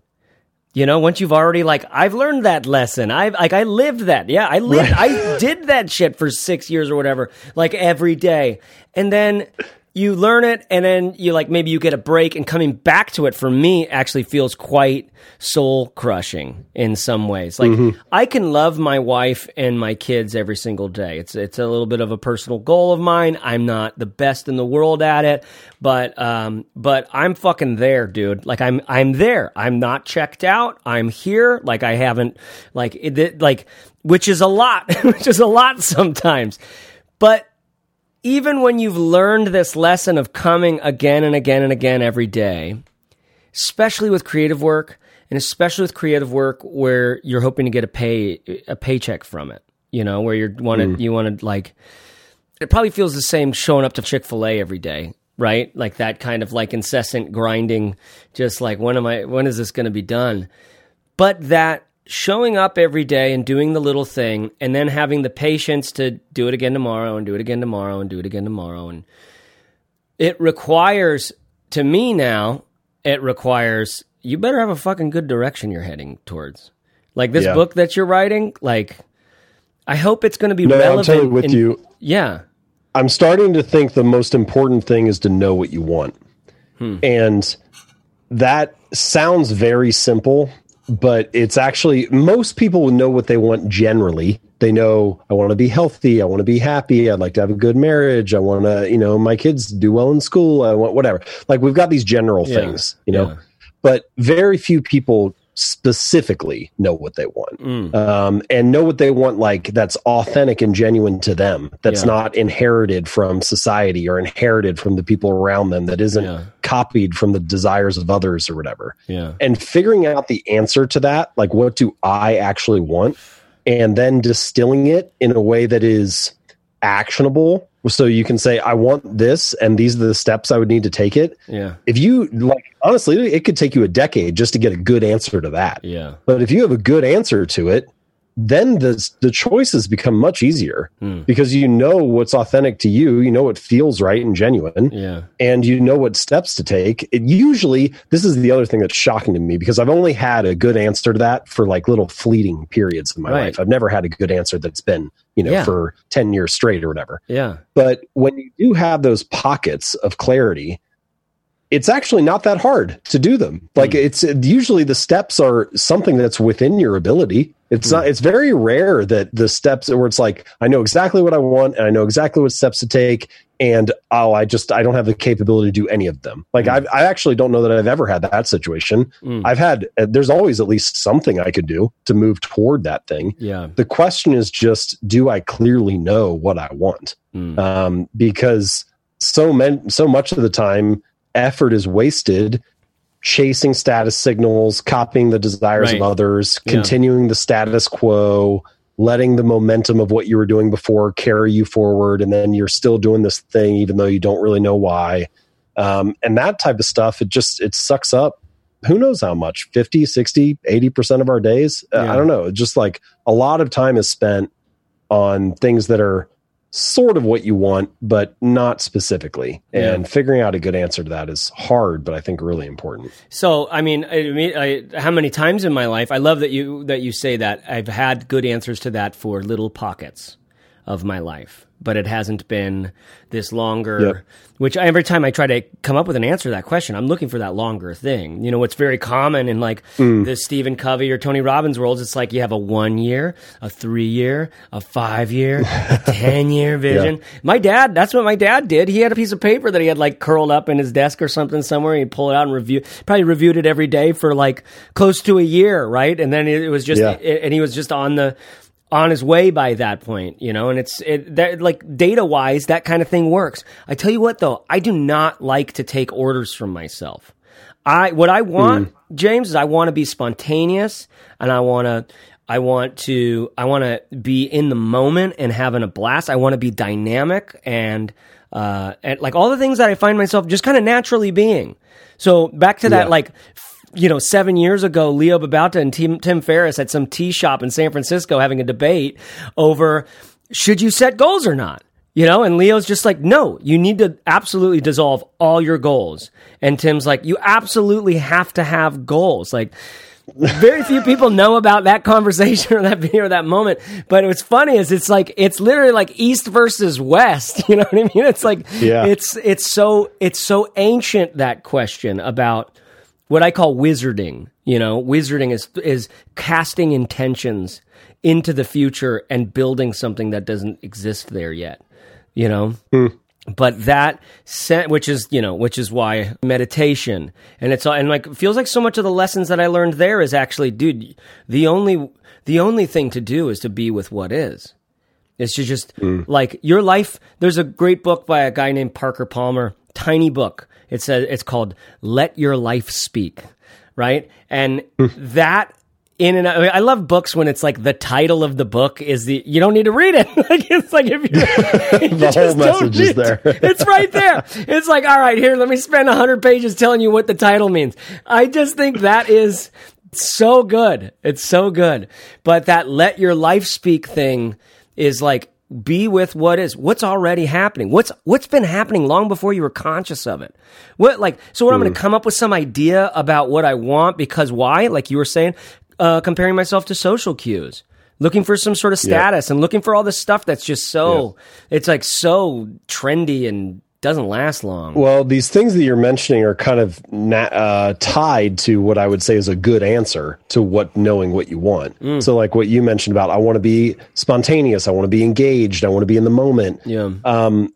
Speaker 1: You know, once you've already like I've learned that lesson. I've like I lived that. Yeah, I lived. I did that shit for six years or whatever, like every day, and then you learn it and then you like maybe you get a break and coming back to it for me actually feels quite soul crushing in some ways. Like i can love my wife and my kids every single day. It's it's a little bit of a personal goal of mine. I'm not the best in the world at it but um but i'm fucking there dude. Like i'm i'm there. I'm not checked out. I'm here. Like i haven't like it, it- like which is a lot which is a lot sometimes. But even when you've learned this lesson of coming again and again and again every day, especially with creative work, and especially with creative work where you're hoping to get a pay a paycheck from it, you know, where mm. you want to you want to like, it probably feels the same showing up to Chick Fil A every day, right? Like that kind of like incessant grinding, just like when am I? When is this going to be done? but that showing up every day and doing the little thing and then having the patience to do it again tomorrow and do it again tomorrow and do it again tomorrow and it requires to me now it requires you better have a fucking good direction you're heading towards like this
Speaker 2: Yeah.
Speaker 1: book that you're writing like i hope it's going to be
Speaker 2: No, I'm
Speaker 1: relevant
Speaker 2: totally with
Speaker 1: in-
Speaker 2: you.
Speaker 1: yeah
Speaker 2: I'm starting to think the most important thing is to know what you want. Hmm. And that sounds very simple, but it's actually most people know what they want generally. They know I want to be healthy, I want to be happy, I'd like to have a good marriage, I want to, you know, my kids do well in school, I want whatever. Like we've got these general
Speaker 1: Yeah.
Speaker 2: things, you know.
Speaker 1: Yeah.
Speaker 2: But very few people specifically know what they want
Speaker 1: Mm.
Speaker 2: um, and know what they want like that's authentic and genuine to them that's
Speaker 1: Yeah.
Speaker 2: not inherited from society or inherited from the people around them that isn't
Speaker 1: Yeah.
Speaker 2: copied from the desires of others or whatever
Speaker 1: yeah
Speaker 2: and figuring out the answer to that like what do i actually want and then distilling it in a way that is actionable. So you can say i want this and these are the steps i would need to take it.
Speaker 1: Yeah.
Speaker 2: If you like honestly it could take you a decade just to get a good answer to that.
Speaker 1: Yeah.
Speaker 2: But if you have a good answer to it, then the the choices become much easier
Speaker 1: Hmm.
Speaker 2: because you know what's authentic to you, you know what feels right and genuine,
Speaker 1: yeah
Speaker 2: and you know what steps to take. It usually this is the other thing that's shocking to me because I've only had a good answer to that for like little fleeting periods in my
Speaker 1: Right.
Speaker 2: life. I've never had a good answer that's been, you know,
Speaker 1: Yeah.
Speaker 2: for 10 years straight or whatever.
Speaker 1: yeah
Speaker 2: But when you do have those pockets of clarity, it's actually not that hard to do them. Like it's usually the steps are something that's within your ability. It's not, it's very rare that the steps where it's like, I know exactly what I want and I know exactly what steps to take. And oh, I just, I don't have the capability to do any of them. Like I've, I actually don't know that I've ever had that situation.
Speaker 1: Mm.
Speaker 2: I've had, uh, there's always at least something I could do to move toward that thing.
Speaker 1: yeah
Speaker 2: The question is just, do I clearly know what I want?
Speaker 1: Mm.
Speaker 2: um, because so men, so much of the time effort is wasted chasing status signals copying the desires
Speaker 1: Right.
Speaker 2: of others
Speaker 1: Yeah.
Speaker 2: continuing the status quo letting the momentum of what you were doing before carry you forward and then you're still doing this thing even though you don't really know why um, and that type of stuff it just it sucks up who knows how much 50 60 80% of our days Uh,
Speaker 1: Yeah.
Speaker 2: i don't know just like a lot of time is spent on things that are sort of what you want, but not specifically.
Speaker 1: Yeah.
Speaker 2: And figuring out a good answer to that is hard, but I think really important.
Speaker 1: So, I mean, I mean, I, how many times in my life? I love that you that you say that. I've had good answers to that for little pockets of my life, but it hasn't been this longer.
Speaker 2: Yep.
Speaker 1: Which I, every time I try to come up with an answer to that question, I'm looking for that longer thing. You know, what's very common in like mm. the Stephen Covey or Tony Robbins worlds, it's like you have a one year, a three year, a five year, a 10 year vision. My dad, that's what my dad did. He had a piece of paper that he had like curled up in his desk or something somewhere. He'd pull it out and review, probably reviewed it every day for like close to a year, right? And then it, it was just,
Speaker 2: Yeah.
Speaker 1: it- and he was just on the, on his way by that point, you know, and it's it that like data wise, that kind of thing works. I tell you what though, I do not like to take orders from myself. I what I want, James, is I want to be spontaneous and I want to I want to I want to be in the moment and having a blast. I want to be dynamic and uh and like all the things that I find myself just kind of naturally being. So back to that
Speaker 2: Yeah.
Speaker 1: like you know, seven years ago, Leo Babauta and Tim, Tim Ferriss at some tea shop in San Francisco having a debate over should you set goals or not? You know, and Leo's just like, no, you need to absolutely dissolve all your goals. And Tim's like, you absolutely have to have goals. Like, very few people know about that conversation or that video or that moment. But what's funny is it's like it's literally like East versus West. You know what I mean? It's like
Speaker 2: Yeah.
Speaker 1: it's it's so it's so ancient that question about what I call wizarding. You know, wizarding is is casting intentions into the future and building something that doesn't exist there yet. You know, hmm. but that sen- which is you know which is why meditation and it's all and like feels like so much of the lessons that I learned there is actually dude the only the only thing to do is to be with what is. It's to just hmm. like your life. There's a great book by a guy named Parker Palmer, tiny book. It says it's called "Let Your Life Speak," right? And that in and I, mean, I love books when it's like the title of the book is the you don't need to read it. like it's like if you
Speaker 2: The whole message is there.
Speaker 1: it's right there. It's like all right, here, let me spend hundred pages telling you what the title means. I just think that is so good. It's so good. But that let your life speak thing is like be with what is what's already happening. What's what's been happening long before you were conscious of it. What like so what I'm going to come up with some idea about what I want because why? Like you were saying, uh, comparing myself to social cues. Looking for some sort of status and looking for all this stuff that's just so it's like so trendy and doesn't last long.
Speaker 2: Well, these things that you're mentioning are kind of na- uh, tied to what I would say is a good answer to what knowing what you want.
Speaker 1: Mm.
Speaker 2: So, like what you mentioned about, I want to be spontaneous, I want to be engaged, I want to be in the moment.
Speaker 1: yeah.
Speaker 2: Um,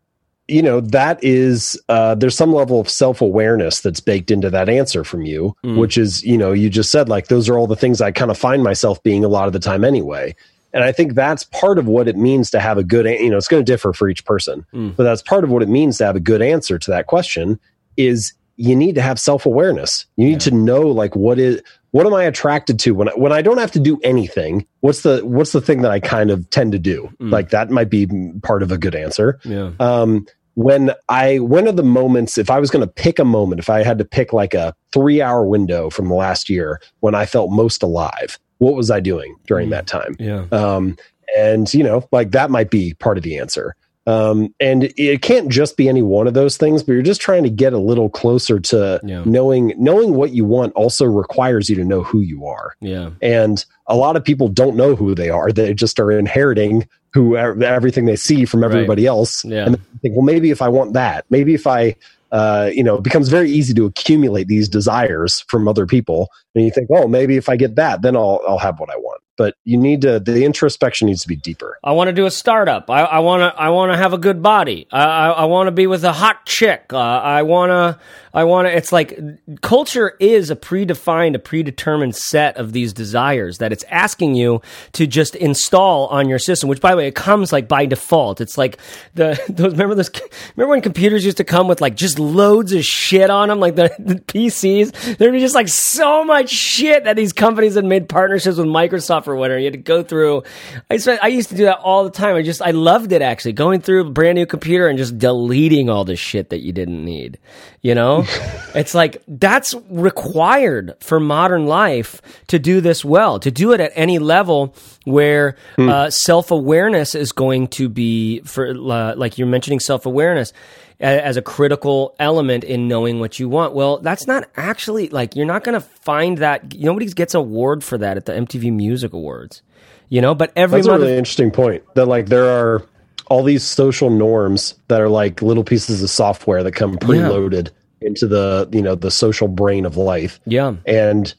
Speaker 2: you know, that is uh, there's some level of self awareness that's baked into that answer from you,
Speaker 1: Mm.
Speaker 2: which is you know you just said like those are all the things I kind of find myself being a lot of the time anyway. And I think that's part of what it means to have a good, you know, it's going to differ for each person,
Speaker 1: Mm.
Speaker 2: but that's part of what it means to have a good answer to that question is you need to have self awareness. You need to know like what is, what am I attracted to when I, when I don't have to do anything? What's the, what's the thing that I kind of tend to do? Like that might be part of a good answer
Speaker 1: Yeah.
Speaker 2: um, when I when are the moments if I was going to pick a moment, if I had to pick like a three hour window from the last year when I felt most alive, what was I doing during that time?
Speaker 1: Yeah.
Speaker 2: Um, and you know, like that might be part of the answer. Um, and it can't just be any one of those things, but you're just trying to get a little closer to
Speaker 1: Yeah.
Speaker 2: knowing knowing what you want also requires you to know who you are.
Speaker 1: Yeah.
Speaker 2: And a lot of people don't know who they are. They just are inheriting who everything they see from everybody else.
Speaker 1: Yeah.
Speaker 2: And they think, well, maybe if I want that, maybe if I, uh, you know, it becomes very easy to accumulate these desires from other people. And you think, oh, maybe if I get that, then I'll, I'll have what I want. But you need to, the introspection needs to be deeper.
Speaker 1: I want to do a startup. I, I want to. I want to have a good body. I, I, I want to be with a hot chick. Uh, I want to. I want to. It's like culture is a predefined, a predetermined set of these desires that it's asking you to just install on your system. Which, by the way, it comes like by default. It's like the those. Remember those? Remember when computers used to come with like just loads of shit on them, like the, the PCs. There'd be just like so much shit that these companies had made partnerships with Microsoft or whatever. You had to go through. I spent, I used to do that all the time. I just I loved it actually going through a brand new computer and just deleting all the shit that you didn't need. You know, it's like that's required for modern life to do this well. To do it at any level where uh, self awareness is going to be for uh, like you're mentioning self awareness as a critical element in knowing what you want. Well, that's not actually like you're not going to find that nobody gets award for that at the MTV Music Awards. You know, but every
Speaker 2: That's a really interesting point that like there are, all these social norms that are like little pieces of software that come preloaded yeah. Into the you know the social brain of life.
Speaker 1: Yeah,
Speaker 2: and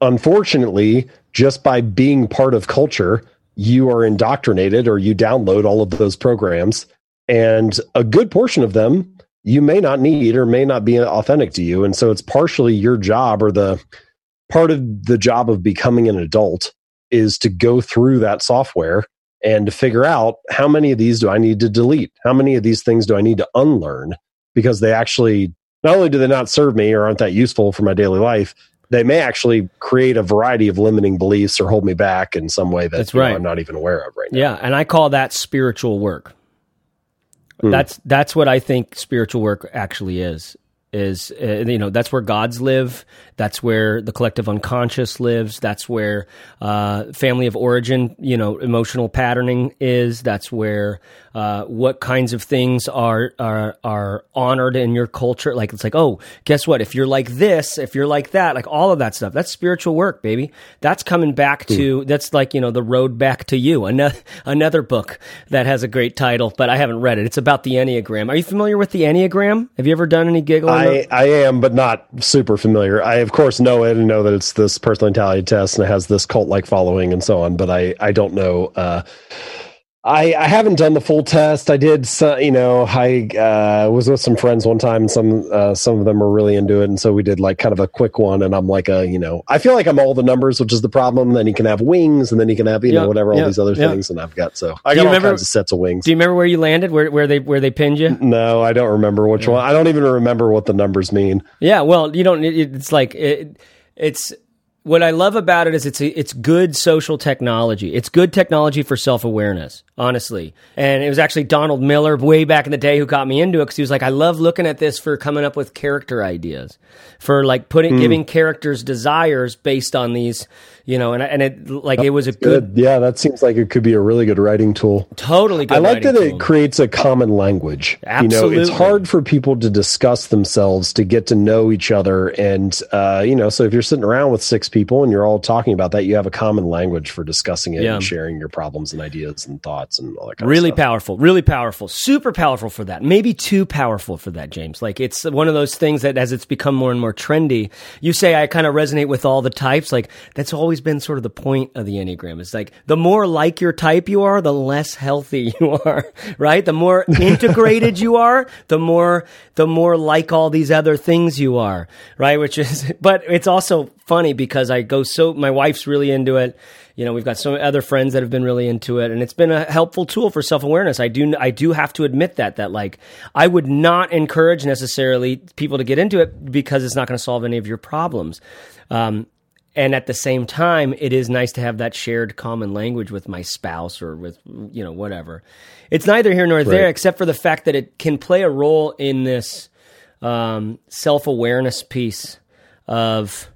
Speaker 2: unfortunately, just by being part of culture, you are indoctrinated or you download all of those programs, and a good portion of them you may not need or may not be authentic to you, and so it's partially your job or the part of the job of becoming an adult is to go through that software and to figure out how many of these do I need to delete? How many of these things do I need to unlearn? Because they actually, not only do they not serve me or aren't that useful for my daily life, they may actually create a variety of limiting beliefs or hold me back in some way that that's right. Know, I'm not even aware of right now.
Speaker 1: Yeah, and I call that spiritual work. Mm. That's that's what I think spiritual work actually is is uh, you know that's where gods live that's where the collective unconscious lives. That's where uh, family of origin you know emotional patterning is. That's where uh, what kinds of things are are are honored in your culture. Like it's like oh guess what? If you're like this if you're like that like all of that stuff. That's spiritual work baby. That's coming back to mm. that's like you know the road back to you. Another another book that has a great title but I haven't read it. It's about the enneagram. Are you familiar with the enneagram? Have you ever done any giggling?
Speaker 2: I, I am, but not super familiar. I of course know it and know that it's this personality test and it has this cult like following and so on, but I I don't know uh, I, I haven't done the full test. I did, some, you know, I uh, was with some friends one time, and some uh, some of them were really into it, and so we did like kind of a quick one. And I'm like a, you know, I feel like I'm all the numbers, which is the problem. Then you can have wings, and then you can have, you know, whatever all these other things, and I've got so I got all remember, kinds of sets of wings.
Speaker 1: Do you remember where you landed? Where where they where they pinned you?
Speaker 2: No, I don't remember which yeah. one. I don't even remember what the numbers mean.
Speaker 1: Yeah, well, you don't. It's like it, it's what I love about it is it's it's good social technology. It's good technology for self awareness, honestly. And it was actually Donald Miller way back in the day who got me into it because he was like, I love looking at this for coming up with character ideas, for like putting mm. giving characters desires based on these you know, and and it like it was a good,
Speaker 2: good, Yeah, that seems like it could be a really good writing tool.
Speaker 1: Totally,
Speaker 2: I like that
Speaker 1: tool.
Speaker 2: it creates a common language. Absolutely. You know, it's hard for people to discuss themselves, to get to know each other, and uh, you know, so if you're sitting around with six people and you're all talking about that, you have a common language for discussing it yeah. and sharing your problems and ideas and thoughts and all that. kind
Speaker 1: really
Speaker 2: of
Speaker 1: Really powerful, really powerful, super powerful for that. Maybe too powerful for that, James. Like it's one of those things that as it's become more and more trendy, you say I kind of resonate with all the types. Like that's always been sort of the point point of the Enneagram. It's like the more like your type you are, the less healthy you are, right? The more integrated you are, the more, the more like all these other things you are, right? Which is, but it's also funny because I go so, my wife's really into it. You know, we've got some other friends that have been really into it and it's been a helpful tool for self-awareness. I do, I do have to admit that, that like, I would not encourage necessarily people to get into it because it's not going to solve any of your problems. Um, and at the same time it is nice to have that shared common language with my spouse or with you know whatever it's neither here nor there except for the fact that it can play a role in this um, self-awareness piece of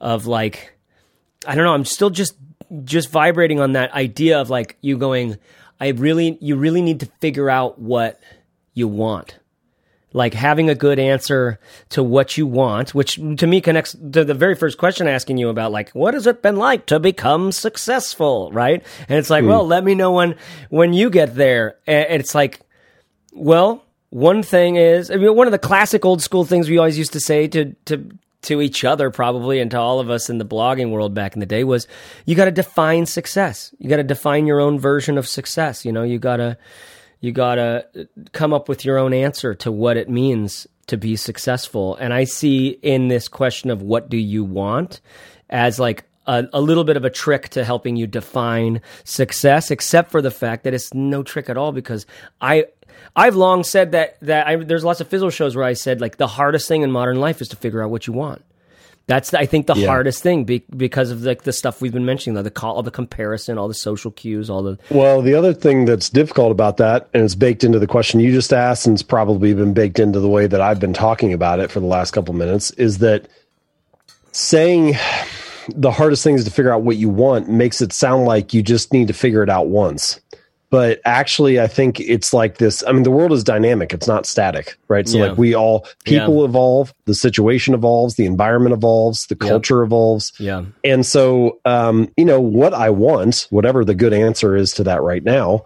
Speaker 1: of like i don't know i'm still just just vibrating on that idea of like you going i really you really need to figure out what you want like having a good answer to what you want, which to me connects to the very first question asking you about like what has it been like to become successful, right? And it's like, mm. well, let me know when when you get there. And it's like, well, one thing is, I mean, one of the classic old school things we always used to say to to to each other probably and to all of us in the blogging world back in the day was you got to define success. You got to define your own version of success, you know, you got to you got to uh, come up with your own answer to what it means to be successful. And I see in this question of what do you want as like a, a, little bit of a trick to helping you define success, except for the fact that it's no trick at all because I. I've long said that that I, there's lots of Fizzle shows where I said like the hardest thing in modern life is to figure out what you want. That's I think the yeah. hardest thing be, because of like the, stuff we've been mentioning, the, the call, all the comparison, all the social cues, all the.
Speaker 2: Well, the other thing that's difficult about that, and it's baked into the question you just asked, and it's probably been baked into the way that I've been talking about it for the last couple minutes, is that saying the hardest thing is to figure out what you want makes it sound like you just need to figure it out once. But actually i think it's like this i mean the world is dynamic. It's not static right? So yeah. like we all people yeah. evolve the situation evolves the environment evolves the culture evolves.
Speaker 1: Yeah.
Speaker 2: And so um you know what i want whatever the good answer is to that right now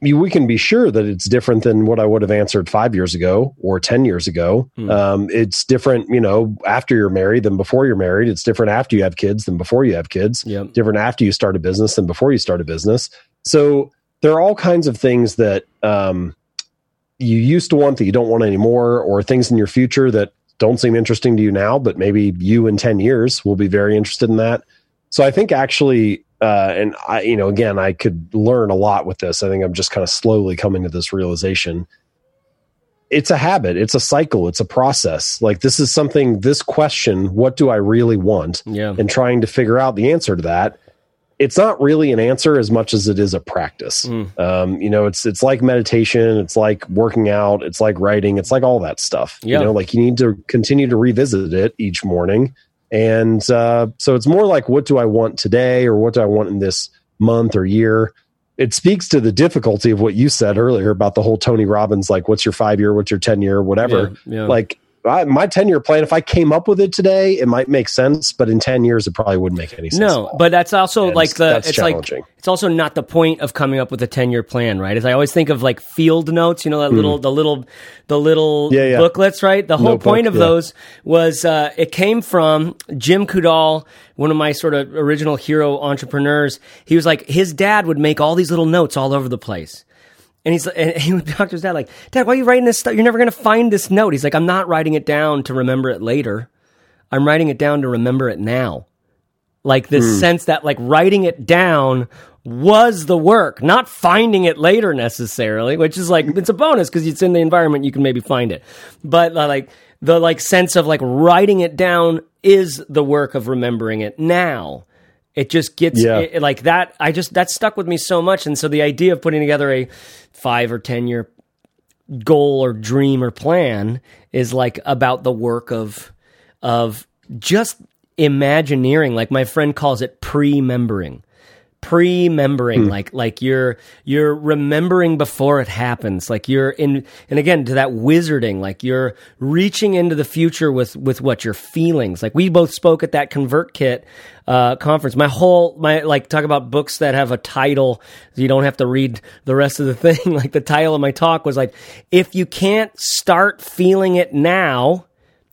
Speaker 2: we can be sure that it's different than what I would have answered five years ago or 10 years ago.
Speaker 1: Hmm.
Speaker 2: Um, it's different, you know, after you're married than before you're married. It's different after you have kids than before you have kids.
Speaker 1: Yep.
Speaker 2: Different after you start a business than before you start a business. So there are all kinds of things that um, you used to want that you don't want anymore, or things in your future that don't seem interesting to you now, but maybe you in 10 years will be very interested in that. So I think actually, uh, and I, you know, again, I could learn a lot with this. I think I'm just kind of slowly coming to this realization. It's a habit, it's a cycle, it's a process. Like this is something, this question, what do I really want?
Speaker 1: Yeah.
Speaker 2: And trying to figure out the answer to that. It's not really an answer as much as it is a practice.
Speaker 1: Mm.
Speaker 2: Um, you know, it's it's like meditation, it's like working out, it's like writing, it's like all that stuff.
Speaker 1: Yeah.
Speaker 2: You know, like you need to continue to revisit it each morning. And uh, so it's more like what do I want today or what do I want in this month or year? It speaks to the difficulty of what you said earlier about the whole Tony Robbins, like what's your five year, what's your 10 year, whatever.
Speaker 1: Yeah, yeah.
Speaker 2: Like I, my 10 year plan, if I came up with it today, it might make sense, but in 10 years, it probably wouldn't make any sense.
Speaker 1: No, but that's also
Speaker 2: And
Speaker 1: like the it's like it's also not the point of coming up with a 10-year plan, right? As I always think of like field notes, you know that little the little the little.
Speaker 2: Yeah, yeah.
Speaker 1: booklets, right? The whole
Speaker 2: Notebook,
Speaker 1: point of
Speaker 2: yeah.
Speaker 1: those was uh it came from Jim Coudal, one of my sort of original hero entrepreneurs. He was like his dad would make all these little notes all over the place. And he's and he would talk to his dad like, Dad, why are you writing this stuff? You're never gonna find this note. He's like, I'm not writing it down to remember it later. I'm writing it down to remember it now. Like this sense that like writing it down was the work, not finding it later necessarily, which is like it's a bonus because it's in the environment you can maybe find it. But uh, like the like sense of like writing it down is the work of remembering it now. It just gets
Speaker 2: Yeah.
Speaker 1: it- like that. I just that stuck with me so much, and so the idea of putting together a five or ten year goal or dream or plan is like about the work of of just imagineering like my friend calls it pre-membering pre-membering like like you're you're remembering before it happens. Like you're in and again to that wizarding like you're reaching into the future with with what your feelings. Like we both spoke at that ConvertKit uh, conference. My whole my like talk about books that have a title you don't have to read the rest of the thing. Like the title of my talk was like if you can't start feeling it now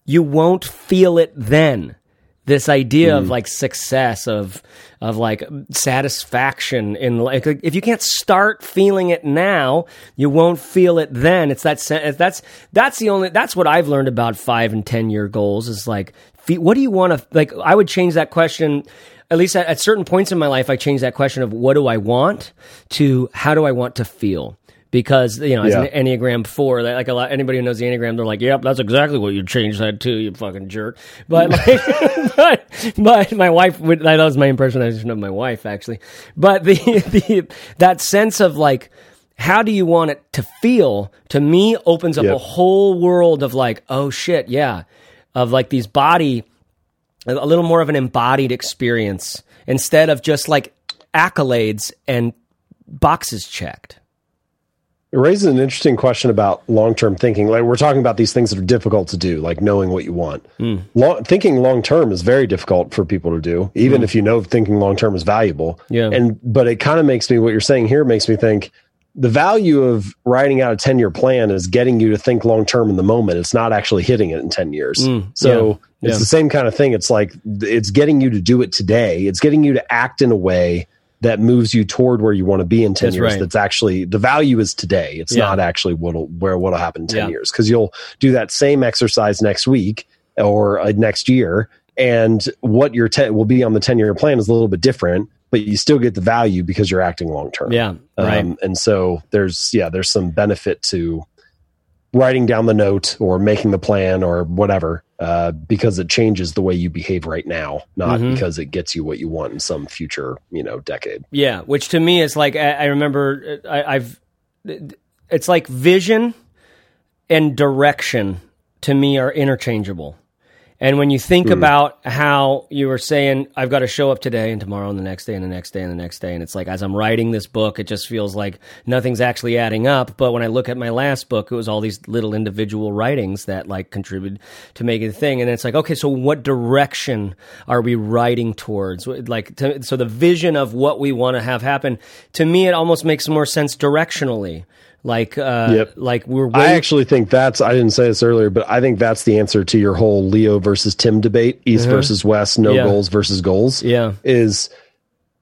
Speaker 1: you won't feel it then this idea of mm. like success of of like satisfaction in like if you can't start feeling it now you won't feel it then. It's that sen- that's that's the only that's what i've learned about 5 and 10 year goals is like what do you want to like i would change that question at least at, at certain points in my life i changed that question of what do i want to how do i want to feel because you know as
Speaker 2: Yeah.
Speaker 1: an enneagram four that, like a lot anybody who knows the enneagram they're like yep that's exactly what you changed that to you fucking jerk but like, but but my wife would that was my impersonation of my wife actually but the the that sense of like how do you want it to feel to me opens up
Speaker 2: Yep.
Speaker 1: a whole world of like oh shit yeah of like these body a little more of an embodied experience instead of just like accolades and boxes checked
Speaker 2: It raises an interesting question about long term thinking. Like we're talking about these things that are difficult to do, like knowing what you want. Hmm. Long, thinking long term is very difficult for people to do, even hmm. if you know thinking long term is valuable.
Speaker 1: Yeah.
Speaker 2: And but it kind of makes me what you're saying here makes me think the value of writing out a 10 year plan is getting you to think long term in the moment. It's not actually hitting it in 10 years. Hmm. so
Speaker 1: yeah,
Speaker 2: it's
Speaker 1: yeah.
Speaker 2: the same kind of thing. It's like it's getting you to do it today. It's getting you to act in a way that moves you toward where you want to be in 10
Speaker 1: That's
Speaker 2: years.
Speaker 1: right.
Speaker 2: That's actually the value is today. It's
Speaker 1: Yeah.
Speaker 2: not actually what'll where what'll happen in 10
Speaker 1: Yeah.
Speaker 2: years because you'll do that same exercise next week or uh, next year and what your 10 will be on the 10 year plan is a little bit different but you still get the value because you're acting long term
Speaker 1: yeah right
Speaker 2: um, and so there's yeah there's some benefit to writing down the note or making the plan or whatever uh, because it changes the way you behave right now not
Speaker 1: Mhm.
Speaker 2: because it gets you what you want in some future you know decade
Speaker 1: Yeah, which to me is like I, I remember uh, I, I've it's like vision and direction to me are interchangeable. And when you think hmm. about how you were saying, I've got to show up today and tomorrow and the next day and the next day and the next day. And it's like, as I'm writing this book, it just feels like nothing's actually adding up. But when I look at my last book, it was all these little individual writings that like contributed to making the thing. And it's like, okay, so what direction are we writing towards? Like, to, so the vision of what we want to have happen, to me, it almost makes more sense directionally. Like, uh,
Speaker 2: Yep.
Speaker 1: like we're
Speaker 2: I actually think that's I didn't say this earlier, but I think that's the answer to your whole Leo versus Tim debate, East versus West, no
Speaker 1: Uh-huh. Yeah.
Speaker 2: goals versus goals.
Speaker 1: Yeah.
Speaker 2: Is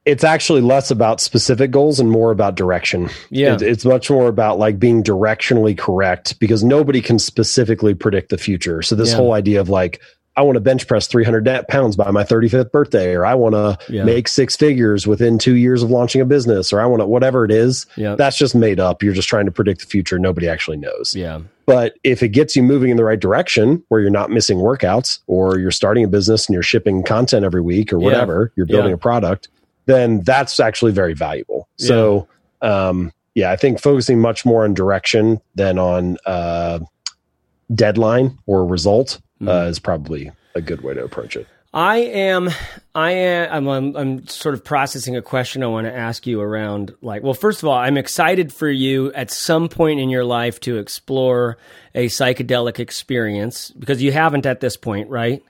Speaker 2: it's actually less about specific goals and more about direction.
Speaker 1: Yeah.
Speaker 2: It- it's much more about like being directionally correct because nobody can specifically predict the future. So this
Speaker 1: Yeah.
Speaker 2: whole idea of like I want to bench press 300 pounds by my 35th birthday, or I want to
Speaker 1: Yeah.
Speaker 2: make six figures within two years of launching a business, or I want to, whatever it is,
Speaker 1: Yeah.
Speaker 2: that's just made up. You're just trying to predict the future. Nobody actually knows.
Speaker 1: yeah.
Speaker 2: But if it gets you moving in the right direction where you're not missing workouts or you're starting a business and you're shipping content every week or
Speaker 1: Yeah.
Speaker 2: whatever, you're building
Speaker 1: Yeah.
Speaker 2: a product, then that's actually very valuable. So, um, yeah, I think focusing much more on direction than on uh, deadline or result
Speaker 1: Mm-hmm.
Speaker 2: uh, is probably a good way to approach it.
Speaker 1: I am, I am, I'm, I'm, I'm sort of processing a question I want to ask you around like, well, first of all, I'm excited for you at some point in your life to explore a psychedelic experience because you haven't at this point, right?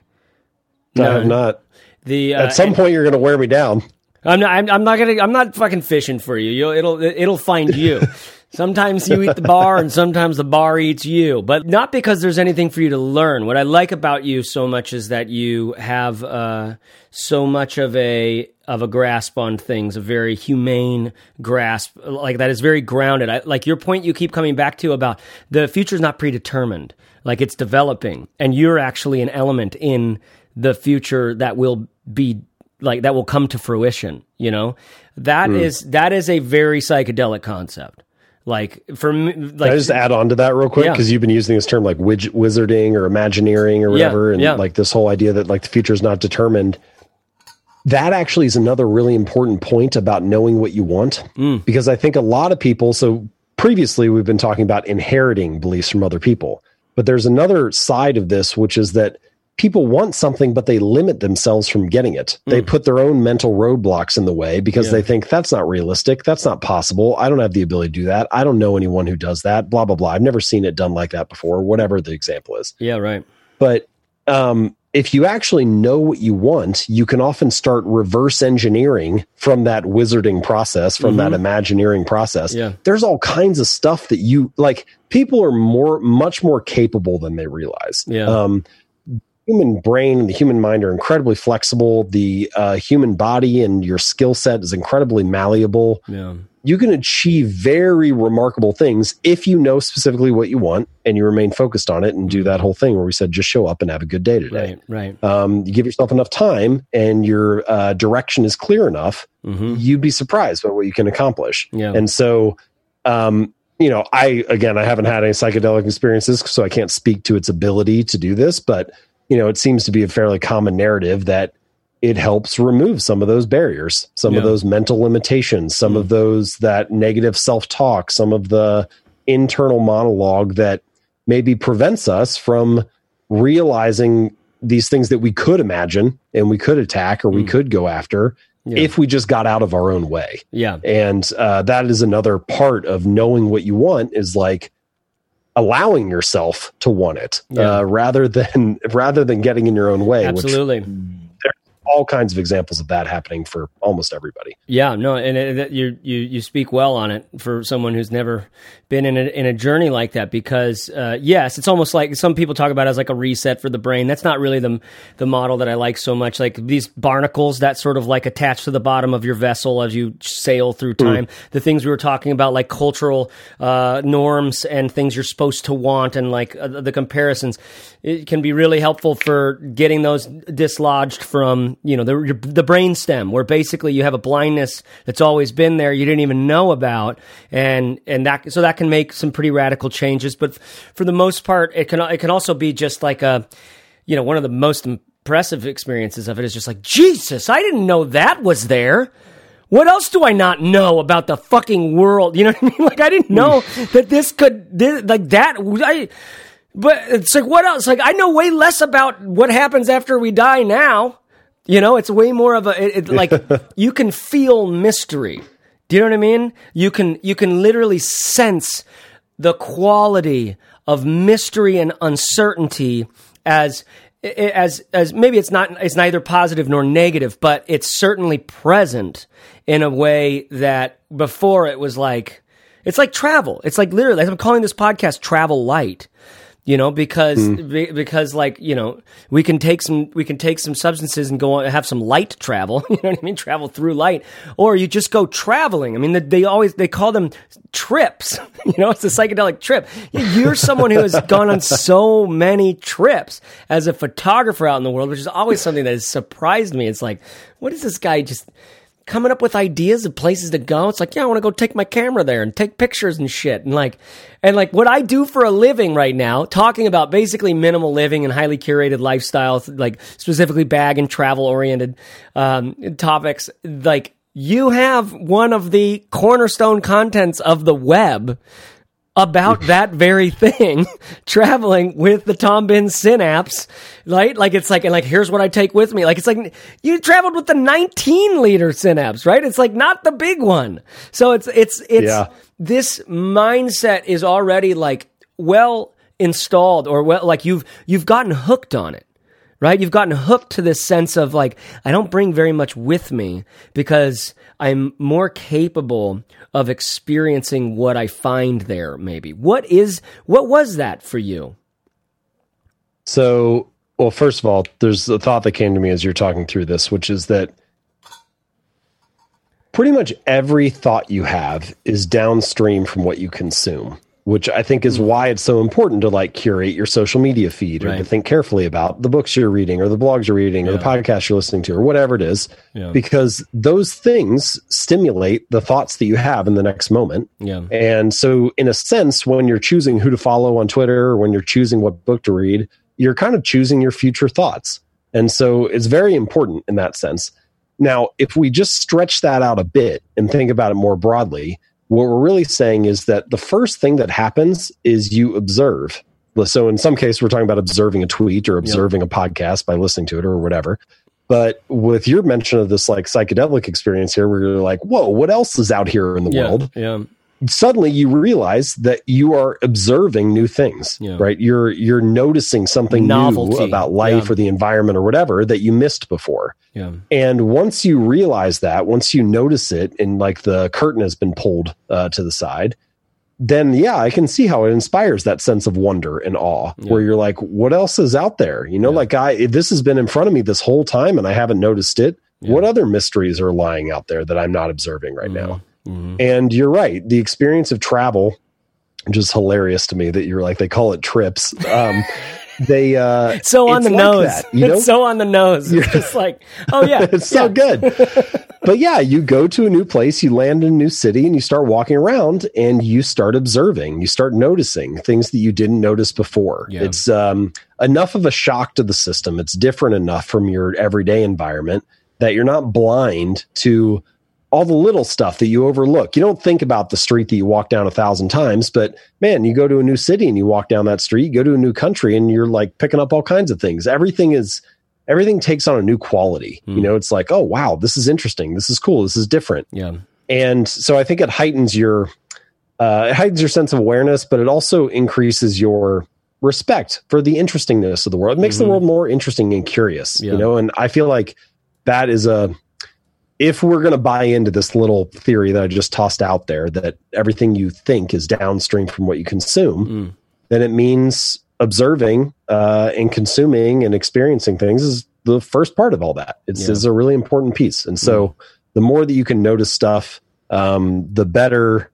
Speaker 2: No, I have not.
Speaker 1: The, uh,
Speaker 2: At some point, you're going to wear me down.
Speaker 1: I'm not. I'm, I'm not gonna. I'm not fucking fishing for you. You'll, it'll. It'll find you. sometimes you eat the bar, and sometimes the bar eats you. But not because there's anything for you to learn. What I like about you so much is that you have uh, so much of a of a grasp on things, a very humane grasp, like that is very grounded. I, like your point you keep coming back to about the future is not predetermined. Like it's developing, and you're actually an element in the future that will be like that will come to fruition you know that is that is a very psychedelic concept like for me
Speaker 2: Can
Speaker 1: like
Speaker 2: I just add on to that real quick
Speaker 1: Yeah.
Speaker 2: because you've been using this term like wizarding or imagineering or
Speaker 1: Yeah,
Speaker 2: whatever, and
Speaker 1: yeah.
Speaker 2: like this whole idea that like the future is not determined. That actually is another really important point about knowing what you want,
Speaker 1: Mm.
Speaker 2: because I think a lot of people. So previously, we've been talking about inheriting beliefs from other people, but there's another side of this, which is that people want something, but they limit themselves from getting it. They put their own mental roadblocks in the way because.
Speaker 1: Yeah.
Speaker 2: they think that's not realistic. That's not possible. I don't have the ability to do that. I don't know anyone who does that, blah, blah, blah. I've never seen it done like that before, whatever the example is.
Speaker 1: yeah right
Speaker 2: But um, if you actually know what you want, you can often start reverse engineering from that wizarding process, from that imagineering process.
Speaker 1: Yeah.
Speaker 2: There's all kinds of stuff that you like. People are more, much more capable than they realize.
Speaker 1: Yeah.
Speaker 2: Um, human brain and the human mind are incredibly flexible. The uh, human body and your skill set is incredibly malleable
Speaker 1: yeah
Speaker 2: you can achieve very remarkable things if you know specifically what you want and you remain focused on it and do that whole thing where we said just show up and have a good day today.
Speaker 1: right right
Speaker 2: Um, you give yourself enough time and your uh, direction is clear enough,
Speaker 1: mm-hmm.
Speaker 2: you'd be surprised by what you can accomplish.
Speaker 1: Yeah.
Speaker 2: And so, um, you know, I again, I haven't had any psychedelic experiences, so I can't speak to its ability to do this, but you know, it seems to be a fairly common narrative that it helps remove some of those barriers, some of those mental limitations, some of those that negative self talk, some of the internal monologue that maybe prevents us from realizing these things that we could imagine and we could attack or we could go after
Speaker 1: Yeah.
Speaker 2: if we just got out of our own way.
Speaker 1: yeah
Speaker 2: And uh, that is another part of knowing what you want is like allowing yourself to want it
Speaker 1: Yeah.
Speaker 2: uh, rather than rather than getting in your own way. Which
Speaker 1: absolutely
Speaker 2: all kinds of examples of that happening for almost everybody.
Speaker 1: Yeah, no, and it, it- you you you speak well on it for someone who's never been in a, in a journey like that. Because uh, yes, it's almost like some people talk about it as like a reset for the brain. That's not really the the model that I like so much. Like these barnacles that sort of like attach to the bottom of your vessel as you sail through time. The things we were talking about, like cultural uh, norms and things you're supposed to want, and like uh, the comparisons, it can be really helpful for getting those dislodged from you know the your, the brain stem, where basically you have a blindness that's always been there you didn't even know about, and and that so that can make some pretty radical changes. But for the most part, it can it can also be just like a you know one of the most impressive experiences of it is just like Jesus, I didn't know that was there. What else do I not know about the fucking world? You know what I mean? Like I didn't know that this could this, like that. I But it's like, what else? Like, I know way less about what happens after we die now. You know, it's way more of a, it, it, like, you can feel mystery. Do you know what I mean? You can, you can literally sense the quality of mystery and uncertainty as, as, as maybe it's not, it's neither positive nor negative, but it's certainly present in a way that before it was like, it's like travel. It's like literally, I'm calling this podcast Travel Light you know because mm. be, because like you know we can take some we can take some substances and go on, have some light travel you know what i mean? Travel through light. Or you just go traveling. I mean they always they call them trips you know it's a psychedelic trip. You're someone who has gone on so many trips as a photographer out in the world which is always something that has surprised me. It's like what is this guy just coming up with ideas of places to go. It's like, yeah, I want to go take my camera there and take pictures and shit. And like, and like what I do for a living right now, talking about basically minimal living and highly curated lifestyles, like specifically bag and travel oriented um, topics. Like, you have one of the cornerstone contents of the web about that very thing, traveling with the Tom Bihn Synapse, right? Like it's like, and like, here's what I take with me. Like it's like you traveled with the 19 liter Synapse, right? It's like not the big one. So it's, it's, it's, yeah. this mindset is already like well installed or well, like you've, you've gotten hooked on it right? You've gotten hooked to this sense of like, I don't bring very much with me because I'm more capable of experiencing what I find there, maybe. What is, what was that for you?
Speaker 2: So, well, first of all, there's a thought that came to me as you're talking through this, which is that pretty much every thought you have is downstream from what you consume which I think is hmm. why it's so important to like curate your social media feed or right. to think carefully about the books you're reading or the blogs you're reading yeah. or the podcast you're listening to or whatever it is. Yeah. Because those things stimulate the thoughts that you have in the next moment.
Speaker 1: Yeah.
Speaker 2: And so in a sense, when you're choosing who to follow on Twitter or when you're choosing what book to read, you're kind of choosing your future thoughts. And so it's very important in that sense. Now, if we just stretch that out a bit and think about it more broadly, what we're really saying is that the first thing that happens is you observe. So in some case, we're talking about observing a tweet or observing yep. a podcast by listening to it or whatever. But with your mention of this like psychedelic experience here, where you're like, whoa, what else is out here in the
Speaker 1: yeah,
Speaker 2: world?
Speaker 1: Yeah
Speaker 2: suddenly you realize that you are observing new things yeah. right you're you're noticing something Novelty. new about life yeah. or the environment or whatever that you missed before
Speaker 1: yeah.
Speaker 2: and once you realize that once you notice it and like the curtain has been pulled uh, to the side then yeah i can see how it inspires that sense of wonder and awe yeah. where you're like what else is out there you know like i this has been in front of me this whole time and i haven't noticed it what other mysteries are lying out there that i'm not observing right mm-hmm. now Mm-hmm. And you're right. The experience of travel, just hilarious to me that you're like, they call it trips. Um, they uh
Speaker 1: so on the like nose that, you know? it's so on the nose you're just like oh yeah
Speaker 2: it's so good but yeah you go to a new place you land in a new city and you start walking around and you start observing you start noticing things that you didn't notice before yeah. it's um enough of a shock to the system it's different enough from your everyday environment that you're not blind to all the little stuff that you overlook. You don't think about the street that you walk down a thousand times, but man, you go to a new city and you walk down that street, you go to a new country and you're like picking up all kinds of things. Everything is everything takes on a new quality. Mm. You hmm. know, it's like, oh wow, this is interesting. This is cool. This is different.
Speaker 1: Yeah.
Speaker 2: And so I think it heightens your uh, it heightens your sense of awareness, but it also increases your respect for the interestingness of the world. It makes mm-hmm. the world more interesting and curious. Yeah. You know, and I feel like that is a if we're going to buy into this little theory that I just tossed out there that everything you think is downstream from what you consume, mm. then it means observing uh, and consuming and experiencing things is the first part of all that. It's, yeah. is a really important piece. And so mm. the more that you can notice stuff, um, the better.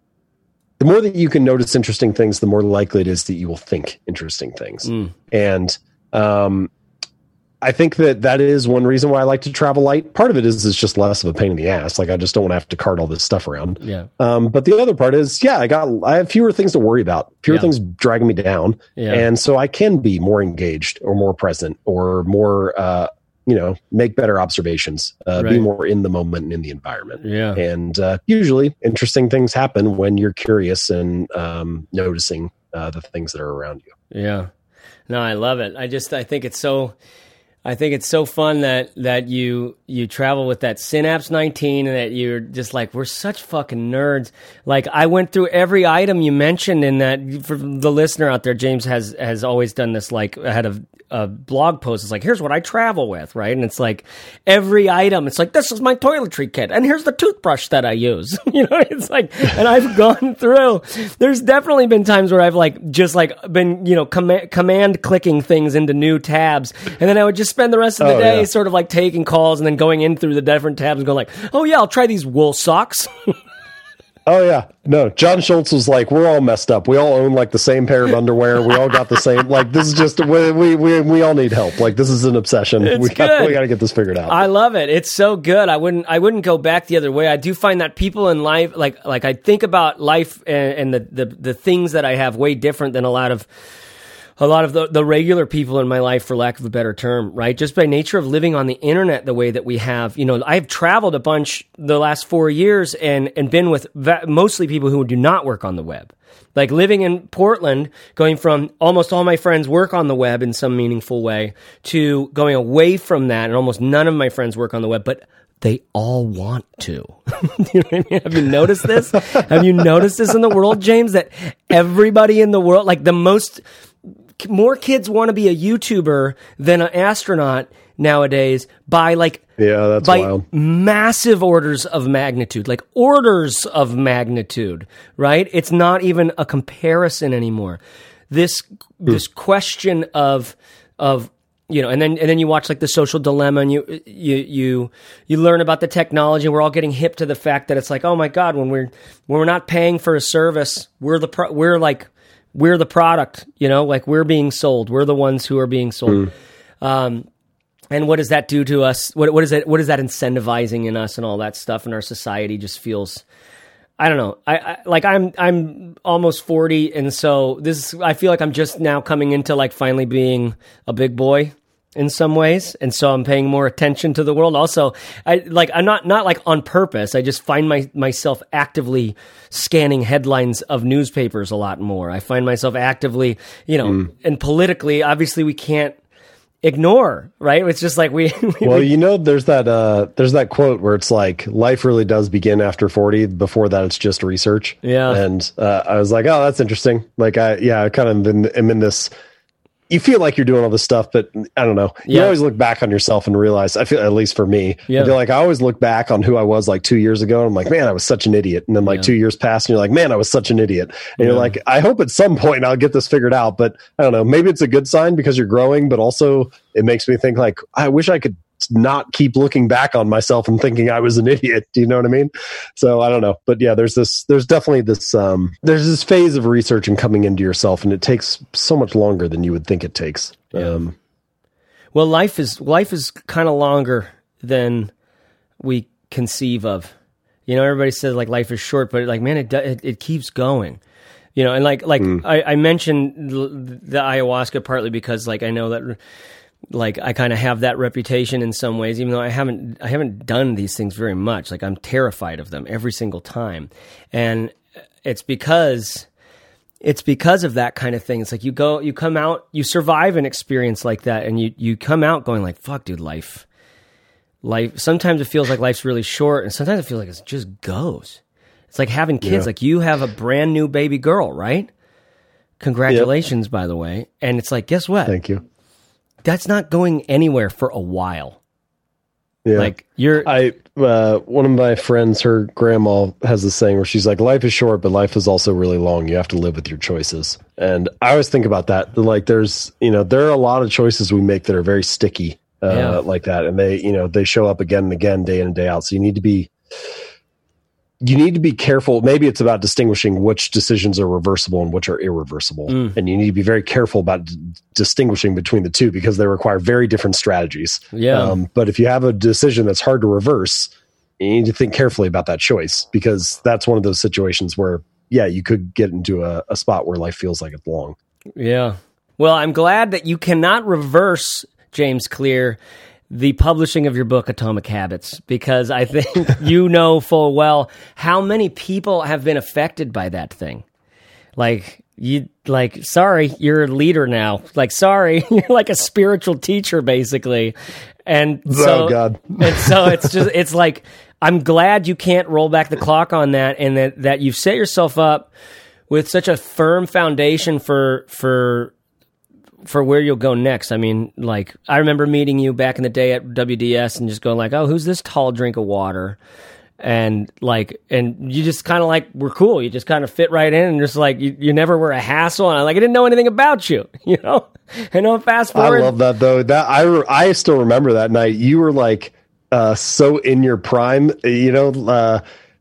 Speaker 2: The more that you can notice interesting things, the more likely it is that you will think interesting things. Mm. And um, I think that that is one reason why I like to travel light. Part of it is it's just less of a pain in the ass. Like I just don't want to have to cart all this stuff around.
Speaker 1: Yeah.
Speaker 2: Um, but the other part is, yeah, I got I have fewer things to worry about, fewer yeah. things dragging me down, yeah. and so I can be more engaged or more present or more, uh, you know, make better observations, uh, right. be more in the moment and in the environment.
Speaker 1: Yeah.
Speaker 2: And uh, usually, interesting things happen when you're curious and um, noticing uh, the things that are around you.
Speaker 1: Yeah. No, I love it. I just I think it's so I think it's so fun that that you you travel with that Synapse 19 and that you're just like we're such fucking nerds. Like I went through every item you mentioned in that for the listener out there James has has always done this like ahead of a blog post. It's like, here's what I travel with, right? And it's like every item, it's like, this is my toiletry kit. And here's the toothbrush that I use. you know, it's like, and I've gone through, there's definitely been times where I've like, just like been, you know, com- command clicking things into new tabs. And then I would just spend the rest of the oh, day yeah. sort of like taking calls and then going in through the different tabs and going like, oh yeah, I'll try these wool socks.
Speaker 2: Oh yeah, no. John Schultz was like, "We're all messed up. We all own like the same pair of underwear. We all got the same. Like this is just we we we, we all need help. Like this is an obsession. It's we got we got to get this figured out.
Speaker 1: I love it. It's so good. I wouldn't I wouldn't go back the other way. I do find that people in life, like like I think about life and, and the, the the things that I have way different than a lot of a lot of the, the regular people in my life, for lack of a better term, right? Just by nature of living on the internet the way that we have, you know, I've traveled a bunch the last four years and, and been with va- mostly people who do not work on the web. Like living in Portland, going from almost all my friends work on the web in some meaningful way to going away from that, and almost none of my friends work on the web, but they all want to. you know I mean? Have you noticed this? Have you noticed this in the world, James? That everybody in the world, like the most more kids want to be a YouTuber than an astronaut nowadays by like
Speaker 2: yeah that's
Speaker 1: by
Speaker 2: wild.
Speaker 1: massive orders of magnitude like orders of magnitude right it's not even a comparison anymore this hmm. this question of of you know and then and then you watch like the social dilemma and you you you you learn about the technology And we're all getting hip to the fact that it's like oh my god when we're when we're not paying for a service we're the pro- we're like we're the product, you know, like we're being sold. We're the ones who are being sold. Mm. Um, and what does that do to us? What, what is it? What is that incentivizing in us and all that stuff? And our society just feels, I don't know. I, I, like I'm I'm almost forty, and so this I feel like I'm just now coming into like finally being a big boy in some ways and so i'm paying more attention to the world. Also i like i'm not not like on purpose. I just find my myself actively scanning headlines of newspapers a lot more. I find myself actively you know mm. and politically obviously we can't ignore right? It's just like we,
Speaker 2: we well you know there's that uh there's that quote where it's like life really does begin after 40 before that it's just research.
Speaker 1: Yeah.
Speaker 2: And uh, i was like oh that's interesting. Like i yeah i kind of been, am in this you feel like you're doing all this stuff, but I don't know. You yeah. always look back on yourself and realize, I feel, at least for me, yeah. I feel like I always look back on who I was like two years ago. And I'm like, man, I was such an idiot. And then like yeah. two years pass and you're like, man, I was such an idiot. And you're like, I hope at some point I'll get this figured out. But I don't know. Maybe it's a good sign because you're growing, but also it makes me think like, I wish I could not keep looking back on myself and thinking I was an idiot. Do you know what I mean? So I don't know, but yeah, there's this, there's definitely this, um, there's this phase of research and coming into yourself, and it takes so much longer than you would think it takes. Yeah. Um,
Speaker 1: well, life is life is kind of longer than we conceive of. You know, everybody says like life is short, but like man, it it, it keeps going. You know, and like like mm. I, I mentioned the ayahuasca partly because like I know that like I kind of have that reputation in some ways, even though I haven't I haven't done these things very much. Like I'm terrified of them every single time, and uh, it's because it's because of that kind of thing. It's like you go, you come out, you survive an experience like that, and you you come out going like, "Fuck, dude, life." Life. Sometimes it feels like life's really short, and sometimes it feels like it just goes. It's like having kids. Yeah. Like you have a brand new baby girl, right? Congratulations, yep. by the way. And it's like, guess what?
Speaker 2: Thank you
Speaker 1: that's not going anywhere for a while.
Speaker 2: Yeah.
Speaker 1: Like you're
Speaker 2: I uh one of my friends, her grandma has this saying where she's like, Life is short, but life is also really long. You have to live with your choices. And I always think about that. Like there's you know, there are a lot of choices we make that are very sticky, uh yeah. like that. And they, you know, they show up again and again, day in and day out. So you need to be you need to be careful. Maybe it's about distinguishing which decisions are reversible and which are irreversible. Mm. And you need to be very careful about d- distinguishing between the two because they require very different strategies.
Speaker 1: Yeah. Um,
Speaker 2: but if you have a decision that's hard to reverse, you need to think carefully about that choice because that's one of those situations where, yeah, you could get into a, a spot where life feels like it's long.
Speaker 1: Yeah. Well, I'm glad that you cannot reverse James Clear the publishing of your book, Atomic Habits, because I think you know full well how many people have been affected by that thing. Like, you like sorry you're a leader now like sorry you're like a spiritual teacher basically and oh, so
Speaker 2: oh God.
Speaker 1: and so it's just it's like i'm glad you can't roll back the clock on that and that that you've set yourself up with such a firm foundation for for for where you'll go next. I mean, like I remember meeting you back in the day at WDS and just going like, "Oh, who's this tall drink of water?" And like, and you just kind of like were cool. You just kind of fit right in, and just like you, you never were a hassle. And I like I didn't know anything about you, you know. And know, fast forward.
Speaker 2: I love that though. That I re- I still remember that night. You were like uh, so in your prime. You know, uh,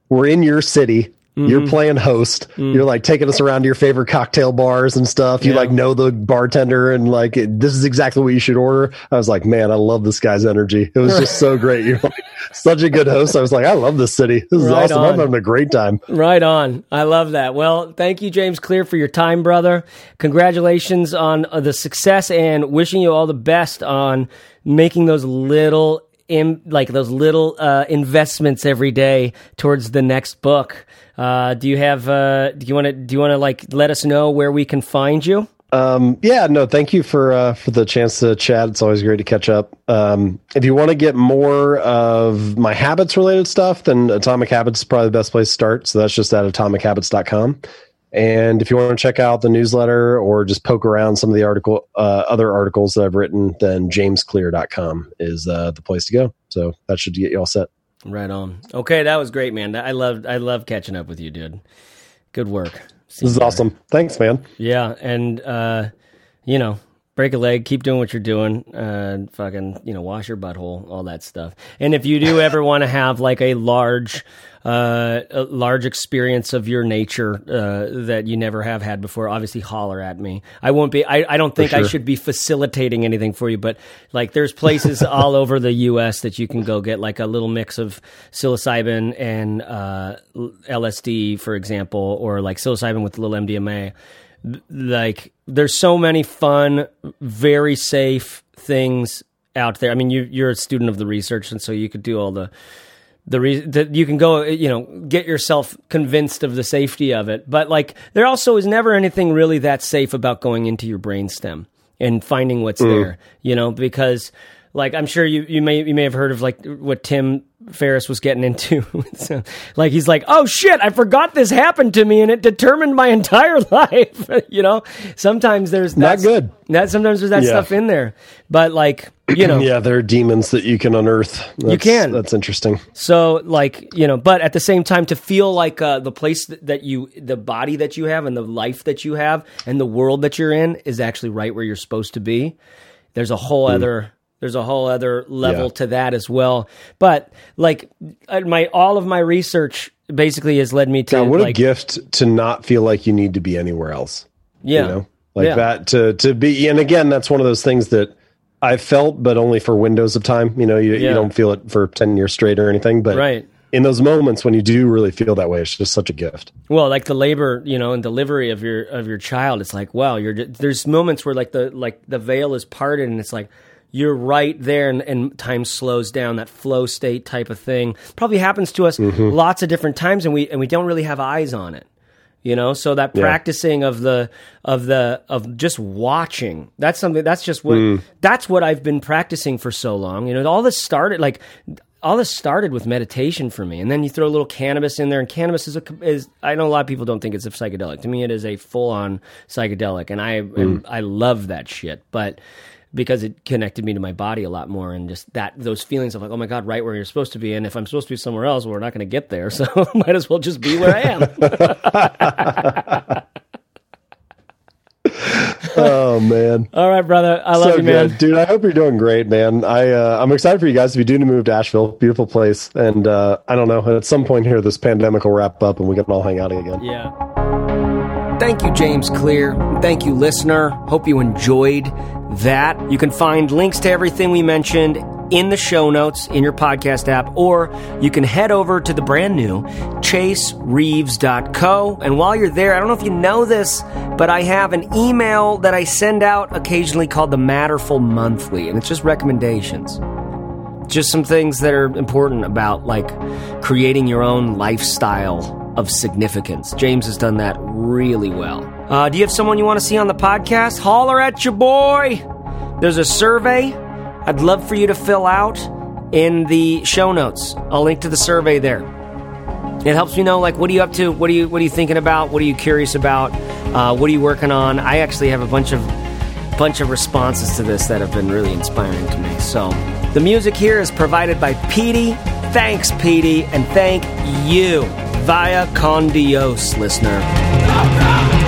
Speaker 2: we're in your city. Mm-hmm. You're playing host. Mm. You're like taking us around to your favorite cocktail bars and stuff. You yeah. like know the bartender and like this is exactly what you should order. I was like, man, I love this guy's energy. It was just so great. You're like such a good host. I was like, I love this city. This is right awesome. On. I'm having a great time.
Speaker 1: Right on. I love that. Well, thank you, James Clear, for your time, brother. Congratulations on uh, the success and wishing you all the best on making those little in, like those little uh, investments every day towards the next book. Uh, do you have? Uh, do you want to? Do you want to like let us know where we can find you?
Speaker 2: Um, yeah, no, thank you for uh, for the chance to chat. It's always great to catch up. Um, if you want to get more of my habits related stuff, then Atomic Habits is probably the best place to start. So that's just at atomichabits.com. And if you want to check out the newsletter or just poke around some of the article, uh, other articles that I've written, then jamesclear.com is uh, the place to go. So that should get you all set.
Speaker 1: Right on. Okay, that was great, man. I loved I love catching up with you, dude. Good work.
Speaker 2: See this is awesome. Thanks, man.
Speaker 1: Yeah, and uh, you know, break a leg, keep doing what you're doing, uh, fucking, you know, wash your butthole, all that stuff. And if you do ever want to have like a large, uh, a large experience of your nature uh, that you never have had before, obviously holler at me. I won't be. I, I don't think sure. I should be facilitating anything for you, but like there's places all over the U.S. that you can go get like a little mix of psilocybin and uh, LSD, for example, or like psilocybin with a little MDMA like there's so many fun, very safe things out there. I mean, you you're a student of the research, and so you could do all the the reason that you can go, you know, get yourself convinced of the safety of it. But like, there also is never anything really that safe about going into your brainstem and finding what's mm. there, you know, because like I'm sure you, you may you may have heard of like what Tim Ferriss was getting into. so, like he's like, "Oh shit, I forgot this happened to me and it determined my entire life." you know, sometimes there's
Speaker 2: not good.
Speaker 1: That sometimes there's that yeah. stuff in there, but like you know,
Speaker 2: yeah, there are demons that you can unearth. That's,
Speaker 1: you can.
Speaker 2: That's interesting.
Speaker 1: So like you know, but at the same time, to feel like uh, the place that you, the body that you have, and the life that you have, and the world that you're in is actually right where you're supposed to be. There's a whole mm. other there's a whole other level yeah. to that as well. But like uh, my all of my research basically has led me to
Speaker 2: yeah, what
Speaker 1: like,
Speaker 2: a gift to not feel like you need to be anywhere else.
Speaker 1: Yeah.
Speaker 2: You know? Like yeah. that to to be and again that's one of those things that I felt but only for windows of time. You know, you, yeah. you don't feel it for 10 years straight or anything, but
Speaker 1: right
Speaker 2: in those moments when you do really feel that way, it's just such a gift.
Speaker 1: Well, like the labor, you know, and delivery of your of your child, it's like, wow, you're there's moments where like the like the veil is parted, and it's like, you're right there and, and, time slows down that flow state type of thing probably happens to us mm-hmm. lots of different times and we and we don't really have eyes on it you know so that yeah. practicing of the of the of just watching that's something that's just what mm. that's what i've been practicing for so long you know all this started like all this started with meditation for me and then you throw a little cannabis in there and cannabis is a is i know a lot of people don't think it's a psychedelic to me it is a full on psychedelic and i mm. i love that shit but because it connected me to my body a lot more and just that those feelings of like oh my god right where you're supposed to be. And if i'm supposed to be somewhere else well, we're not going to get there. So might as well just be where i am.
Speaker 2: Oh man.
Speaker 1: All right brother. I love so you man.
Speaker 2: good. dude i hope you're doing great man. I uh, i'm excited for you guys to be doing to move to asheville. Beautiful place. And uh, i don't know at some point here this pandemic will wrap up and we can all hang out again.
Speaker 1: Yeah. Thank you, James Clear. Thank you, listener. Hope you enjoyed that. You can find links to everything we mentioned in the show notes in your podcast app, or you can head over to the brand new chasereeves.co. And while you're there, I don't know if you know this, but I have an email that I send out occasionally called the Matterful Monthly, and it's just recommendations. Just some things that are important about like creating your own lifestyle of significance. James has done that really well. Uh, do you have someone you want to see on the podcast? Holler at your boy. There's a survey I'd love for you to fill out in the show notes. I'll link to the survey there. It helps me know like what are you up to? What are you what are you thinking about? What are you curious about? Uh, what are you working on? I actually have a bunch of bunch of responses to this that have been really inspiring to me. So the music here is provided by Petey. Thanks, Petey, and thank you via Condios, listener.